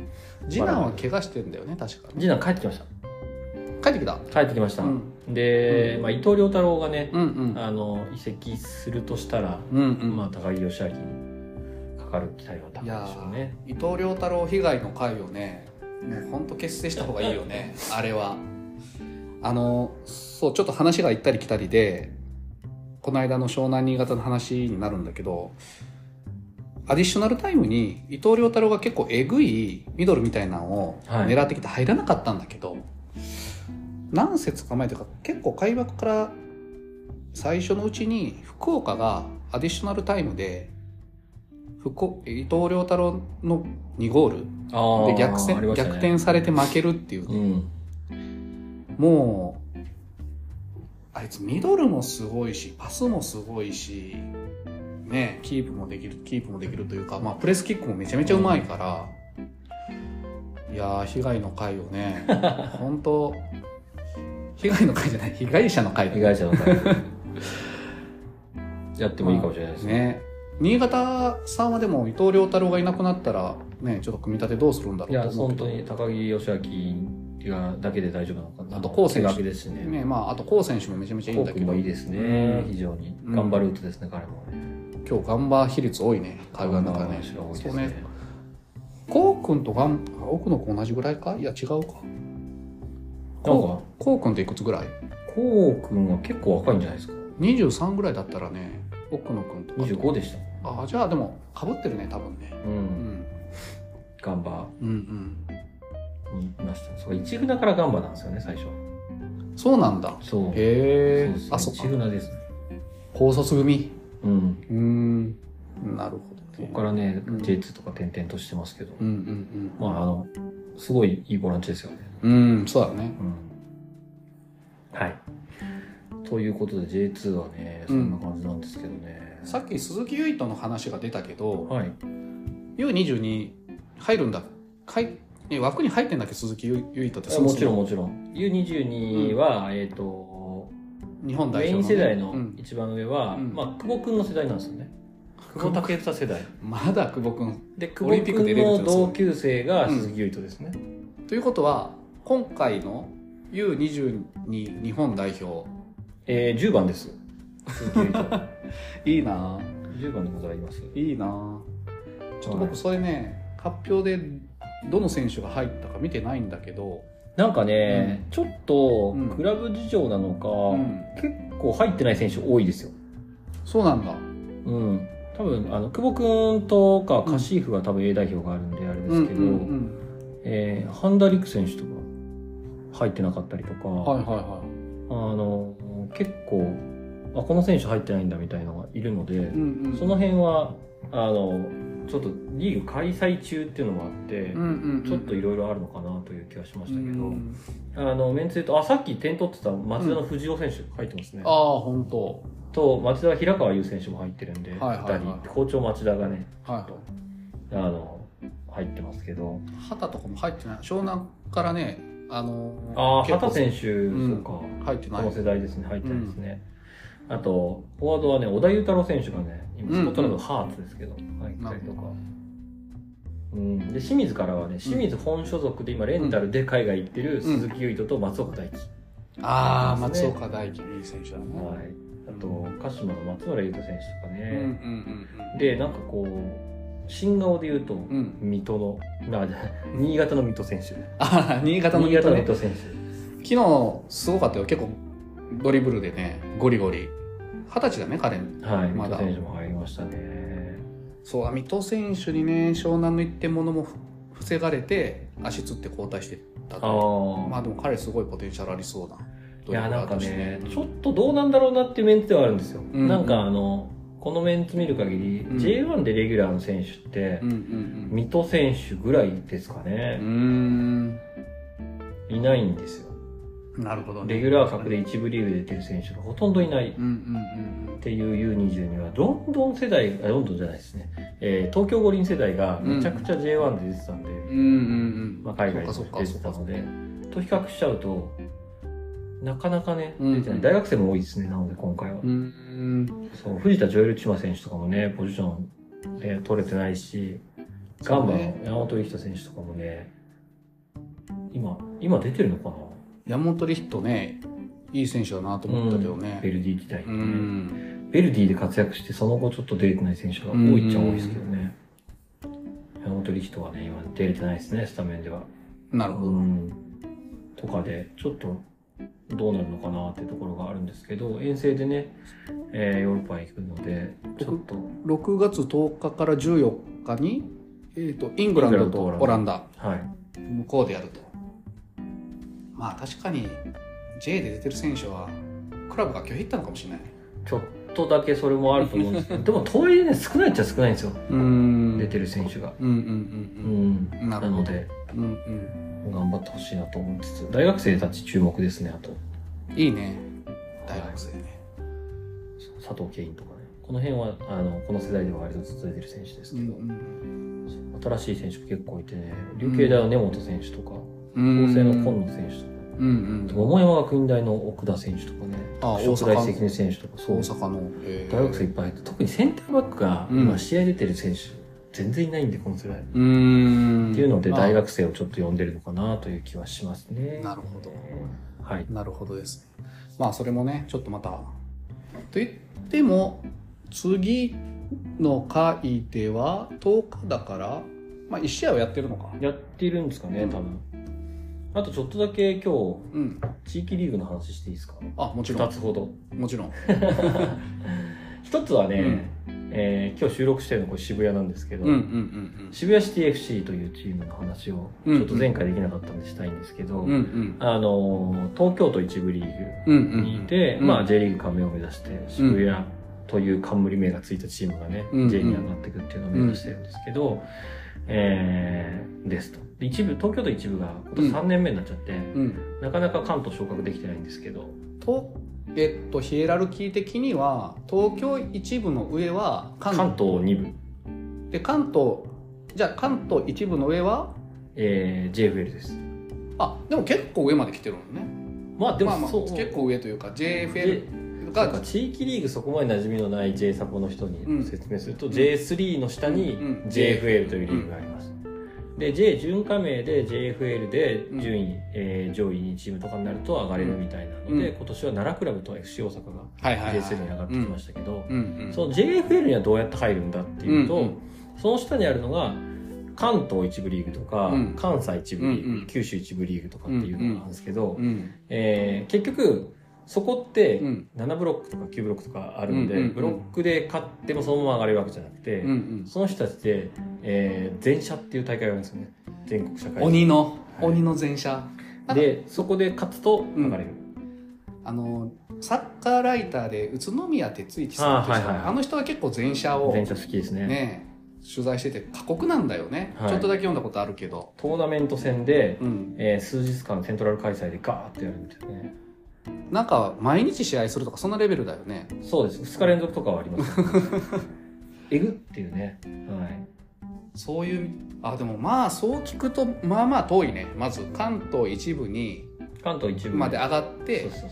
次男は怪我してんだよね確か次男帰ってきました。帰ってきた？帰ってきました、うん。で、まあ、伊藤良太郎がね、あの移籍するとしたら、うんうん。まあ、高木義明にかかる期待は高いでしょうね。ー伊藤良太郎被害の会をねもう本当結成した方がいいよね あれはあのそうちょっと話が行ったり来たりでこの間の湘南新潟の話になるんだけどアディショナルタイムに伊藤良太郎が結構えぐいミドルみたいなのをはい。狙ってきて入らなかったんだけど、何節か前というか結構開幕から最初のうちに福岡がアディショナルタイムで福岡伊藤良太郎の2ゴールあで逆転、逆転されて負けるっていう、うんもうあいつミドルもすごいしパスもすごいしねキープもできるキープもできるというか、まあ、プレスキックもめちゃめちゃうまいから、いやー被害の回をね 本当被害の回じゃない被害者の回だ被害者の会 やってもいいかもしれないですね。ね新潟さんはでも伊藤良太郎がいなくなったらねちょっと組み立てどうするんだろいうやと思うけど。本当に高木義明がだけで大丈夫なのかな。あと高選手ですしね。ねまああと高選手もめちゃめちゃいいんだけど。もいいですね、うん。非常に。うん。頑張るートですね、彼もね。今日ガンバ比率多いね海岸の中ね。そうねね。こうくんとガン奥野くん同じぐらいか？いや違うか。なんか？こうこうくんっていくつぐらい？こうくんは結構若いんじゃないですか。23ぐらいだったらね奥野くんとか。と25でした。あじゃあでもかぶってるね多分ね。ううん。んガンバうんうんにいました。そう市船からガンバなんですよね最初そうなんだ。そう。へえ。あそっか。船ですね。高卒組？うん。うーん。なるほどね。そこからね、うん。J2 とか転々としてますけど、うんうんまああのすごいいいボランチですよね。うんうんそうだね。うん。はい。ということで J2 はねそんな感じなんですけどね、さっき鈴木唯人の話が出たけどはい。U22 入るんだ。かいえ枠に入ってんだっけ？鈴木唯人ってもちろんももちろん。U22 は、えっ、と日本代メイ表のね。ン世代のうん。一番上は、うん。まあ久保君の世代なんですよね。久保建英世代。まだ久保君で久保オリンピック出君の同級生が鈴木唯人ですね、ということは今回の U22 日本代表。えー、10番です。鈴木唯人。いいな10番でございます。いいなちょっと僕それね発表でどの選手が入ったか見てないんだけど、なんかね、ちょっとうん。クラブ事情なのか、うん。結構入ってない選手多いですよ。そうなんだ。うん。多分あの久保君とかカシーフは多分 A 代表があるんであれですけど、うんうんうんえーハンダリク選手とか入ってなかったりとか、はいはいはあの結構あこの選手入ってないんだみたいなのがいるので、い、うんうん、その辺はあのちょっとリーグ開催中っていうのもあって、うんうんうん、ちょっといろいろあるのかなという気がしましたけど、うんあのメンツで言うとあさっき点取ってた町田の藤尾選手入ってますね、ああ本当。と町田は平川優選手も入ってるんで、はいはいはい。2人。好調町田がねはいあの入ってますけど。畑とかも入ってない。湘南からねあのああ畑選手、うん。そうか。入ってない。この世代ですね。入ってないですね、あとフォワードはね小田裕太郎選手がね今スコットランドのハーツですけど、入ったりとか、うん、で清水からはね清水本所属で今レンタルで海外行ってる鈴木唯人と松岡大輝、ああ松岡大輝いい選手だね、はい、あと鹿島の松村優斗選手とかうんうんね、うん。でなんかこう新顔で言うと、水戸のまあじゃあ新潟の水戸選手。ああ新潟の水戸選手。昨日すごかったよ。結構ドリブルでねゴリゴリ二十歳だね彼はいまだ。選手も入りましたね。そう水戸選手にね湘南の一点物もふ防がれて足つって交代してたあまあでも彼すごいポテンシャルありそうな。ドいやなんかねちょっとどうなんだろうなっていうメンツではあるんですよ、うんなんかあのこのメンツ見る限り、うん。J1 でレギュラーの選手ってうん、うん水戸選手ぐらいですかうね、ん。ういないんですよなるほどね。レギュラー格で一部リーグで出てる選手がほとんどいない。っていう U22 はロンドン世代あロンドンじゃないですね、えー東京五輪世代がめちゃくちゃ J1 で出てたんで、うん。うんまあ、海外で出てたので。と比較しちゃうとなかなかねうん出てない。大学生も多いですねなので今回は、うんそう藤田ジョエル・チマ選手とかもねポジション、えー取れてないしガンバの山本力人選手とかもね今今出てるのかな山本リヒトね、いい選手だなと思ったけどね。ベルディ時代、うん。ベルディで活躍してその後ちょっと出れてない選手が多いっちゃ多いですけどね。山本リヒトはね、今出れてないですね、スタメンでは。なるほど。うん。とかで、ちょっとどうなるのかなっていうところがあるんですけど、遠征でね、えーヨーロッパに行くので、ちょっと、6月10日から14日に、えっ、と、イングランドとオランダ、はい。向こうでやると。まあ確かに、J で出てる選手は、クラブが拒否ったのかもしれないね。ちょっとだけそれもあると思うんですけど、でもとはいえね、少ないっちゃ少ないんですよ。うん出てる選手が。うんうんううんん。なので、うん。うんうん。頑張ってほしいなと思いつつ、大学生たち注目ですね、あと。いいね。大学生ね。佐藤圭とかね。この辺は、あの、この世代では割とずっと出てる選手ですけど、新しい選手結構いてね、琉球大の根本選手とか、うん法政の今野選手とか、うんうん。桃山学院大の奥田選手とかね、大関根選手とか、そう大、阪の。えー大学生いっぱいいて、特にセンターバックがうん今試合出てる選手、全然いないんで、この世代。うーん。っていうので、あ大学生をちょっと呼んでるのかなという気はしますね。なるほど。はい。なるほどですね。まあそれもね、ちょっとまた。と言っても、次の回では10日だから、まあ1試合はやってるのか。やっているんですかね、うん多分。あとちょっとだけ今うん。日、地域リーグの話していいですか？あ、もちろん。二つほど。もちろん。一つはね、えー今日収録してるのこれ渋谷なんですけど、うんうんうん渋谷シティ FC というチームの話をうんちょっと前回できなかったんでしたいんですけど、うん。うんうん。あのー東京都一部リーうんうん。グにいて、うんまあ J リーグ加盟を目指して渋谷という冠名がついたチームがね、うん J に上がっていくっていうのを目指してるんですけど、えーですと。で一部、東京都一部が今年3年目になっちゃって、うん。なかなか関東昇格できてないんですけど、と、えっと、ヒエラルキー的には、東京一部の上は関関東2部、で、関東、じゃあ関東一部の上は、えー JFL です。あ、でも結構上まで来てるのね。まあでもまあまあ、結構上というか、JFL 地域リーグそこまで馴染みのない J サポの人うん。に説明すると、ん J3 の下にうん。うん。JFL というリーグがあります。で、J 準加盟で JFL で順位、えー上位2チームとかになると上がれるみたいなので、うん。今年は奈良クラブと FC 大阪がはいはいはい。J3 に上がってきましたけど、うんうん。その JFL にはどうやって入るんだっていうと、うんうん。その下にあるのが関東一部リーグとか、うん。関西一部リーグ、うんうん。九州一部リーグとかっていうのがあるんですけど、うん。えー結局そこってうん。7ブロックとか9ブロックとかあるんで、うんうんうん。ブロックで勝ってもそのまま上がれるわけじゃなくて、うんうん。その人たちで、えー、全社っていう大会があるんですよね。全国社会鬼の、はい。鬼の前者。でそこで勝つと上がれる、あの、サッカーライターで宇都宮哲一さんっていう人あはいはいはい。あの人は結構前者を全社好きですね。ね、取材してて過酷なんだよね。はい。ちょっとだけ読んだことあるけど。トーナメント戦で、うん。えー数日間セントラル開催でガーッとやるんですよねなんか、毎日試合するとか、そんなレベルだよね。そうです。2日連続とかはあります、えぐっていうね。はい。そういう、あ、でもまあ、そう聞くと、まあまあ遠いね。まず、関東一部に、関東一部まで上がっそうてそう、そう。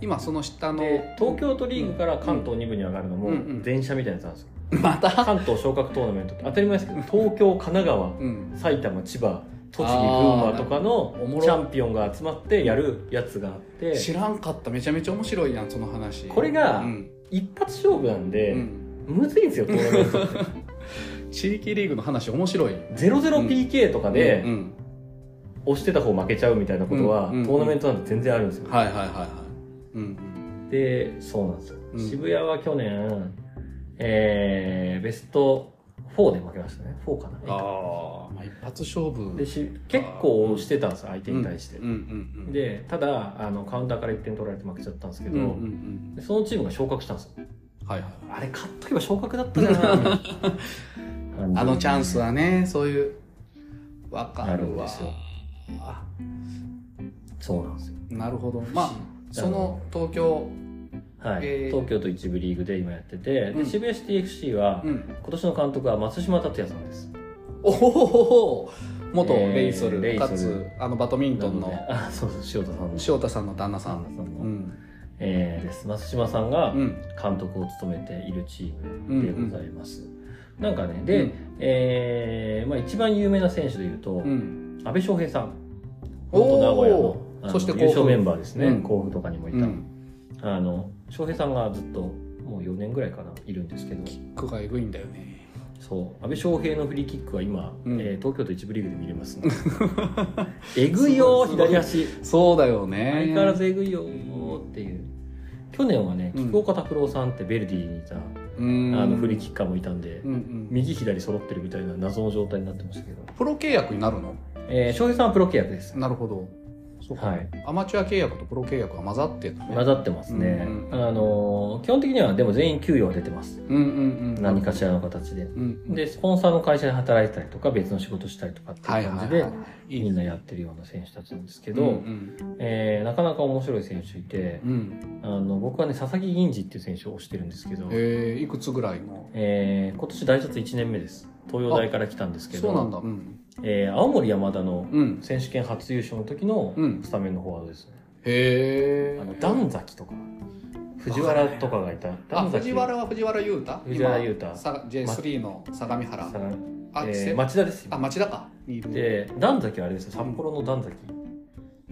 今その下の、で東京都リーグから関東2部に上がるのもうん。うん全社みたいなやつなんですよ。また、関東昇格トーナメントって。当たり前ですけど東京神奈川うん。埼玉千葉栃木群馬とかのチャンピオンが集まってやるやつがあって知らんかった。めちゃめちゃ面白いやん、その話。これがうん。一発勝負なんうでん。むずいんですよトーナメント 地域リーグの話面白い。0-0PK とかでうんうん押してた方負けちゃうみたいなことはうんうんトーナメントなんて全然あるんですよはいはいはいはい。うん。でそうなんですようん渋谷は去年えーベスト4で負けましたね4かなああ、まあ一発勝負。でし結構してたんですよ相手に対してうんうんうん。でただあのカウンターから1点取られて負けちゃったんですけど、うんうんうん。でそのチームが昇格したんですよはいはい。あれ勝っとけば昇格だったじゃない あのチャンスはね、そういう、わかあるるわんですよ。あそうなんですよなるほど。まあ、その東京、はい、えー。東京都一部リーグで今やってて、うん。で渋谷シティ FC は、うん。今年の監督は松島達也さんです。おほほほほ元えーレイソル、レイソつ、あのバドミントンの。なであそうそう塩田さんの。塩田さんの旦那さん。旦那さんの、うん。えーです。松島さんがうん。監督を務めているチームでございます、なんかねで、うん。えーまあ、一番有名な選手でいうと、うん。安倍翔平さん。元名古屋のあのそして優勝メンババーですね、うん。甲府とかにもいた、うん。あの翔平さんがずっともう4年ぐらいかないるんですけど。クがエグいんだよね。そう。安倍翔平のフリーキックは今、うん。えー東京都一部リーグで見れます、えぐいよ左足。そうだよね。相変わらずえぐいよっていう。去年はねうん。菊岡拓郎さんってベルディにいた、うん。あのフリーキッカーもいたんで、うんうん。右左揃ってるみたいな謎の状態になってましたけど、プロ契約になるの？えー、翔平さんはプロ契約です。なるほどそうか、はい。アマチュア契約とプロ契約が混ざってね。混ざってますね、うんうんあのー基本的にはでも全員給与は出てます。うんうんうん何かしらの形で。うんうん。でスポンサーの会社で働いてたりとか別の仕事したりとかってはいいう感じでみんなやってるような選手たちなんですけど、けうんえーなかなか面白い選手いてうん、うん、あの僕はね佐々木銀次っていう選手を推してるんですけど、えー、いくつぐらいのえー今年大卒1年目です。東洋大から来たんですけどそうなんだ。うんえー青森山田のうん。選手権初優勝の時のうん。スタメンのフォワードです。ね、へえあの段崎とか。藤原とかがいた。あ藤原は藤原裕太？藤原裕太。今さ J3 の相模原。さあ、えせー町田ですよ。あ町田か。で段崎はあれですよ。札幌の段崎、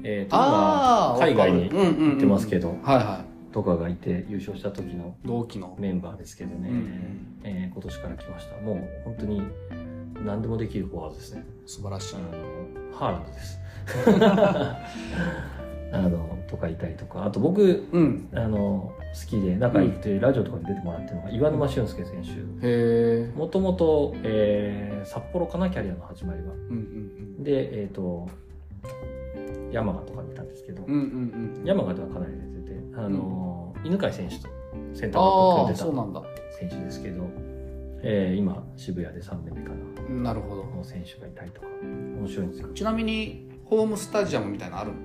えーと今海外に行行ってますけど、はいはとかがいて優勝した時のい同期の。メンバーですけどね、うんうん。えー今年から来ました。もう本当に何でもできるフォワードですね。素晴らしい。あのハーランドです。あのとかいたりとか。あと僕うん。あの好きで仲良くてラジオとかに出てもらってるのが岩沼俊介選手。もともとえー札幌かなキャリアの始まりはうんうんでえっ、と山形とかにいたんですけど、うんうんうんうん。山形はかなり出ててあの、犬飼選手とセンターバックをあ組んでた選手ですけど、えー今渋谷で3年目かな。なるほど。の選手がいたりとか。面白いんですよ。ちなみにホームスタジアムみたいなのあるの？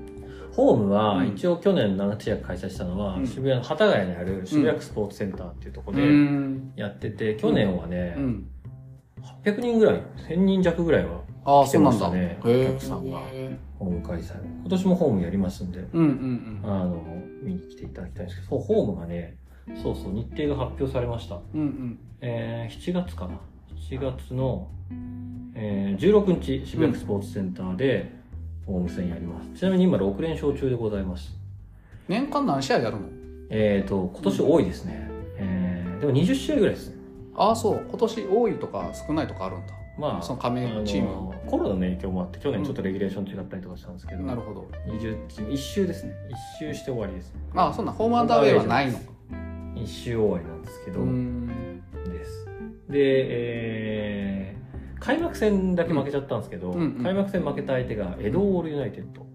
ホームはうん。一応去年長千秋開催したのは、うん。渋谷の幡ヶ谷にある渋谷区スポーツセンターっていうところでん。やってて、去年はね、うん。800人ぐらい1000人弱ぐらいはああ来てそうなんだ。ましたねお客さんがホーム開催今年もホームやりますんであの見に来ていただきたいんですけどホームがねそうそう日程が発表されました。うんうん。えー7月かな。7月の、えー16日渋谷区スポーツセンターでホーム戦やります、ちなみに今6連勝中でございます。年間何試合やるの？えっ、と今年多いですね、えーでも20試合ぐらいです。ねああそう。今年多いとか少ないとかあるんだ。まあその加盟チーム。コロナの影響もあって去年ちょっとレギュレーション違ったりとかしたんですけど、なるほど。20チーム1周ですね。1周して終わりです。ねああそんなホームアンダーウェイはないのか1周終わりなんですけど、うん。です。で、えー開幕戦だけ負けちゃったんですけど、うんうんうん開幕戦負けた相手がエドオールユナイテッド。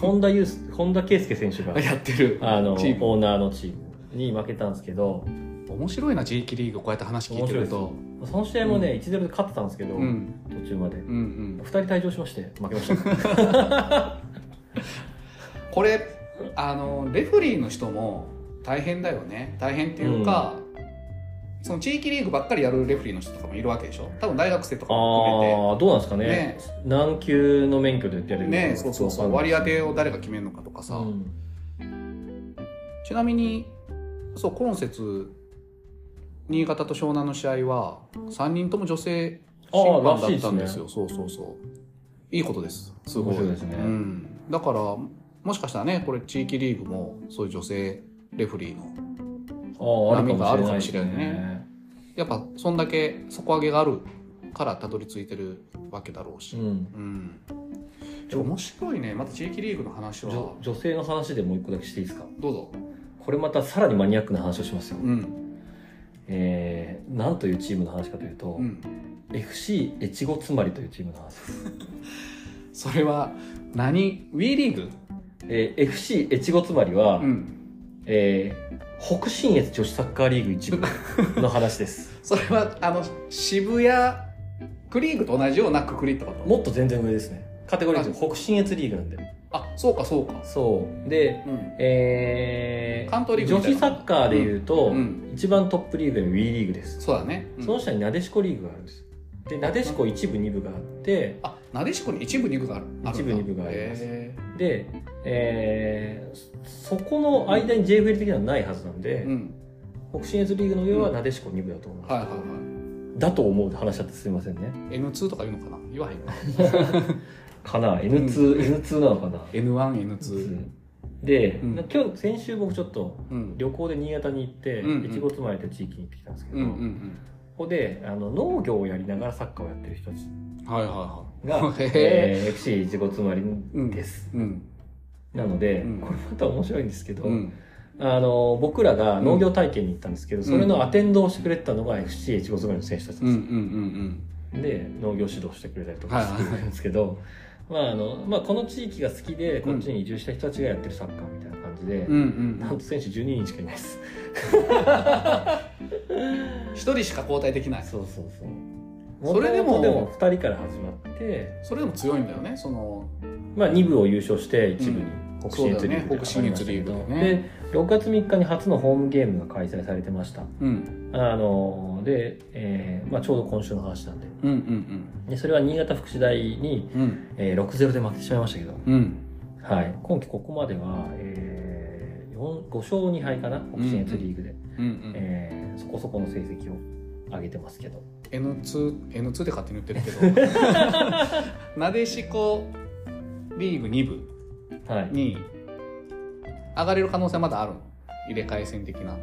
本田ユース本田圭佑選手がやってるあのオーナーのチームに負けたんですけど面白いな地域リーグこうやって話聞いてると。その試合もね、1-0で勝ってたんですけど、うん。途中まで。うんうん。2人退場しまして負けました。これあのレフリーの人も大変だよね。大変っていうか、その地域リーグばっかりやるレフリーの人とかもいるわけでしょ？多分大学生とかも含めて。ああどうなんですかね。ね。何級の免許でやれるねそうそうそう。割り当てを誰が決めるのかとかさ、うん。ちなみにそう今節新潟と湘南の試合は3人とも女性審判だったんですよ。そうそうそう。いいことです。すごいですね。うん、だからもしかしたらねこれ地域リーグもそういう女性レフリーのあああるか波があるかもしれないもしれないね。やっぱそんだけ底上げがあるからたどり着いてるわけだろうし、うん。うん。面白いね。また地域リーグの話は。女女性の話でもう一個だけしていいですか？どうぞ。これまたさらにマニアックな話をしますよ、うん。えー、なんというチームの話かというと、うん。FC 越後つまりというチームの話です、それは何？WE リーグ？えー、FC 越後つまりは、うんえー、北信越女子サッカーリーグ一部の話です。それはあの渋谷クリーグと同じようなくくりってこと？もっと全然上ですね。カテゴリー北信越リーグなんで。あそうかそうか。そう。でうん。えー、関東リーグ女子サッカーでいうと、うん。うん。一番トップリーグが WE リーグです、そうだね、うん。その下になでしこリーグがあるんです。でなでしこ一部二部があってあなでしこに一部二部がある。一部二部があります。へで、えーそそこの間に JFL 的なのはないはずなんで、ーうん。北信越リーグの上はなでしこ2部だと思います、はいはい。はだと思うって話だってすいませんね。い N2 とか言うのかな？言わへんか かな？N2、N2 なのかな？N1N2 で、うん。今日先週僕ちょっとうん。旅行で新潟に行ってうんうん。越後妻有という地域に行ってきたんですけど、うんうんここであの農業をやりながらサッカーをやってる人たちうんはいはがいはい。へえー FC 越後妻有です、うんなので、うん。これまた面白いんですけど、うん。あの僕らが農業体験に行ったんですけど、それのアテンドをしてくれてたのが FC 越後妻有の選手たちです、で農業指導してくれたりとかしてくれるんですけど、まああのまあ、この地域が好きでこっちに移住した人たちがやってるサッカーみたいな感じで、なんと選手12人しかいないです。一人しか交代できない。そうそうそう。それでもでも2人から始まって、それでも強いんだよねその。まあ、2部を優勝して1部にうん北信越リーグでね。北信越リーグでね。で6月3日に初のホームゲームが開催されてました。うん。あので、えーまあ、ちょうど今週の話なんで。うんうんでそれは新潟福祉大に、うん。うんえー6-0で負けてしまいましたけど、うん。はい、今季ここまでは、えー、4 5勝2敗かな？北信越リーグで、うんうん。えーそこそこの成績を上げてますけど。N2, N2 で勝手に言ってるけど。なでしこリーグ2部。はいに上がれる可能性はまだあるの？入れ替え戦的な。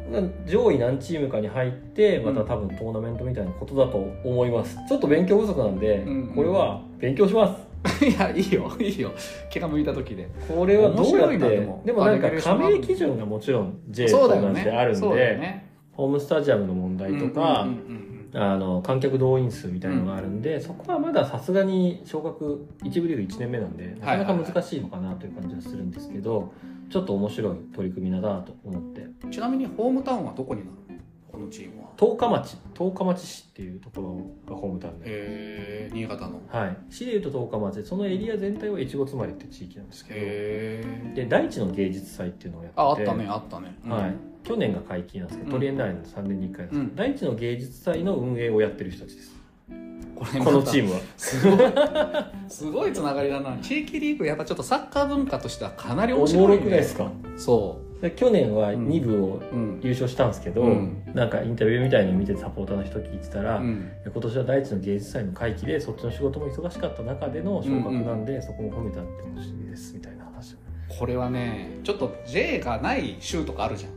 上位何チームかに入ってまた多分トーナメントみたいなことだと思います。ちょっと勉強不足なんで、うん。これは勉強します。いやいいよ。いいよ。気が向いた時で。これはどうやってででももなんか加盟基準がもちろん J と同じであるんで、そうだよね。ホームスタジアムの問題とか、うんうんうんあの観客動員数みたいなのがあるんで、そこはまださすがに昇格一部リーグ1年目なんでなかなか難しいのかなという感じはするんですけど、ちょっと面白い取り組みだなと思って。うんちなみにホームタウンはどこになるのチームは。十日町十日町市っていうところがホームタウンで、へえ新潟の。はい、市でいうと十日町でそのエリア全体は越後妻有って地域なんですけど。へえで大地の芸術祭っていうのをやってて。ああったねあったね。はい、去年が解禁なんですけど、うん。トリエンナーレの3年に1回ですうん。大地の芸術祭の運営をやってる人たちです。このチームは。すごい。すごいつながりだな。地域リーグやっぱちょっとサッカー文化としてはかなり面お白い、ね、もろくないですか？そで去年はうん。2部をううん優勝したんですけど、うん。なんかインタビューみたいのを見てサポーターの人聞いてたら、うん。今年は大地の芸術祭の会期でそっちの仕事も忙しかった中での昇格なんで、そこも褒めてあってほしいですみたいな話。これはねちょっと J がない州とかあるじゃん。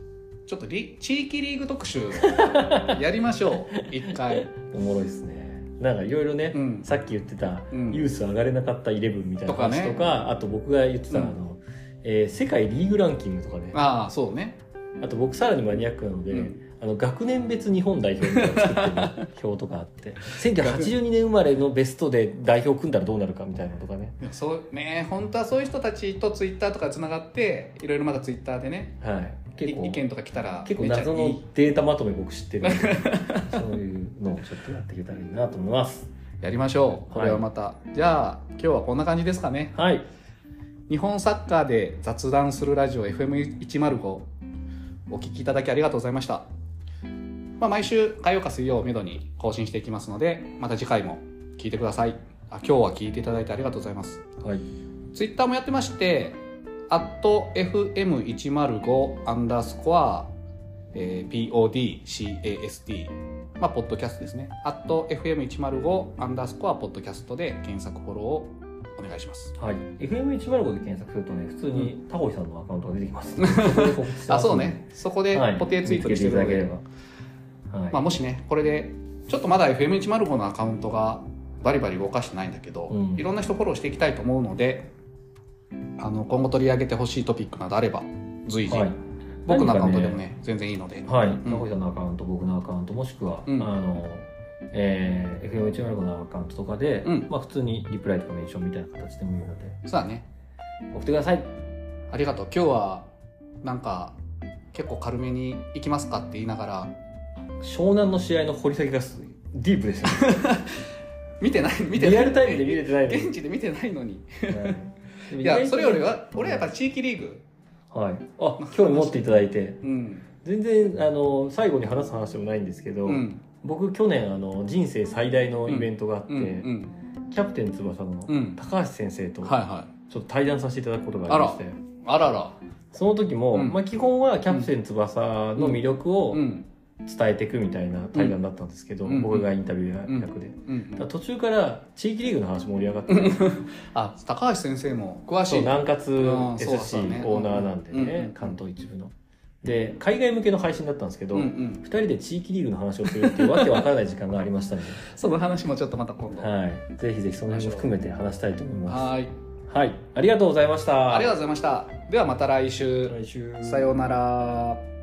ちょっとリ地域リーグ特集 やりましょう。一回。おもろいですね。なんかいろいろね、うん。さっき言ってた、うん。ユース上がれなかったイレブンみたいな話とかね。あと僕が言ってた、うん。あのえー世界リーグランキングとかね。ああそうね。あと僕さらにマニアックなので、うん。あの学年別日本代表みたいなの作ってる表とかあって。1982年生まれのベストで代表組んだらどうなるかみたいなのとかね。そうね本当はそういう人たちとツイッターとかつながっていろいろまだツイッターでね。はい。結構い意見とか来たら結構謎のいい。データまとめ僕知ってるんで そういうのをちょっとやっていけたらいいなと思います。やりましょう。これはまた、じゃあ今日はこんな感じですかね。はい日本サッカーで雑談するラジオ FM105 お聞きいただきありがとうございました、まあ、毎週火曜か水曜をめどに更新していきますのでまた次回も聞いてください。あ今日は聞いていただいてありがとうございます。はい。ツイッターもやってまして、アット FM105 アンダースコア、えー PODCAST、まあ、ポッドキャストですね。アット FM105 アンダースコアポッドキャストで検索フォローをお願いします。はい、FM105 で検索するとね普通にタホイさんのアカウントが出てきます。あ、そうね。そこではい。固定ツイートしていただければ。はい、まあ、もしね、これで、ちょっとまだ FM105 のアカウントがバリバリ動かしてないんだけど、うん。いろんな人フォローしていきたいと思うので、あの今後取り上げてほしいトピックなどあれば、随時、はい。僕のアカウントでもね全然いいので、はい、うん。タさんのアカウント、僕のアカウント、もしくは、うん。あの、えー、FM105 のアカウントとかで、うん。まあ普通にリプライとかメンションみたいな形でもいいので、そうだね。送ってください。ありがとう。今日はなんか結構軽めに行きますかって言いながら。湘南の試合の掘り下げがすディープでしたね。見てない 見てない。リアルタイムで見れてない。現地で見てないのに。はい。いやそれよりは俺はやっぱ地域リーグ。はい。あ、興味持っていただいて、うん。全然、あの、最後に話す話でもないんですけど、うん僕去年、あの、人生最大のイベントがあって、うんうんキャプテン翼のうん。高橋先生と、はいはい。ちょっと対談させていただくことがありまして、あら。らその時も、うん。まあ、基本はキャプテン翼の魅力を、うん。伝えていくみたいな対談だったんですけど、うん。僕がインタビュー役で、うん。だから途中から地域リーグの話盛り上がって あ高橋先生も詳しい。そう南葛うんそうそう SC ね。オーナーなんでね、うん。うん。関東一部ので海外向けの配信だったんですけど、うんう二ん。2人で地域リーグの話をするっていうわけわからない時間がありましたので、その話もちょっとまた今度。ははい、ぜひぜひその辺も含めて話したいと思います。はい。ありがとうございました。ありがとうございました。ではまた来週。来週。さようなら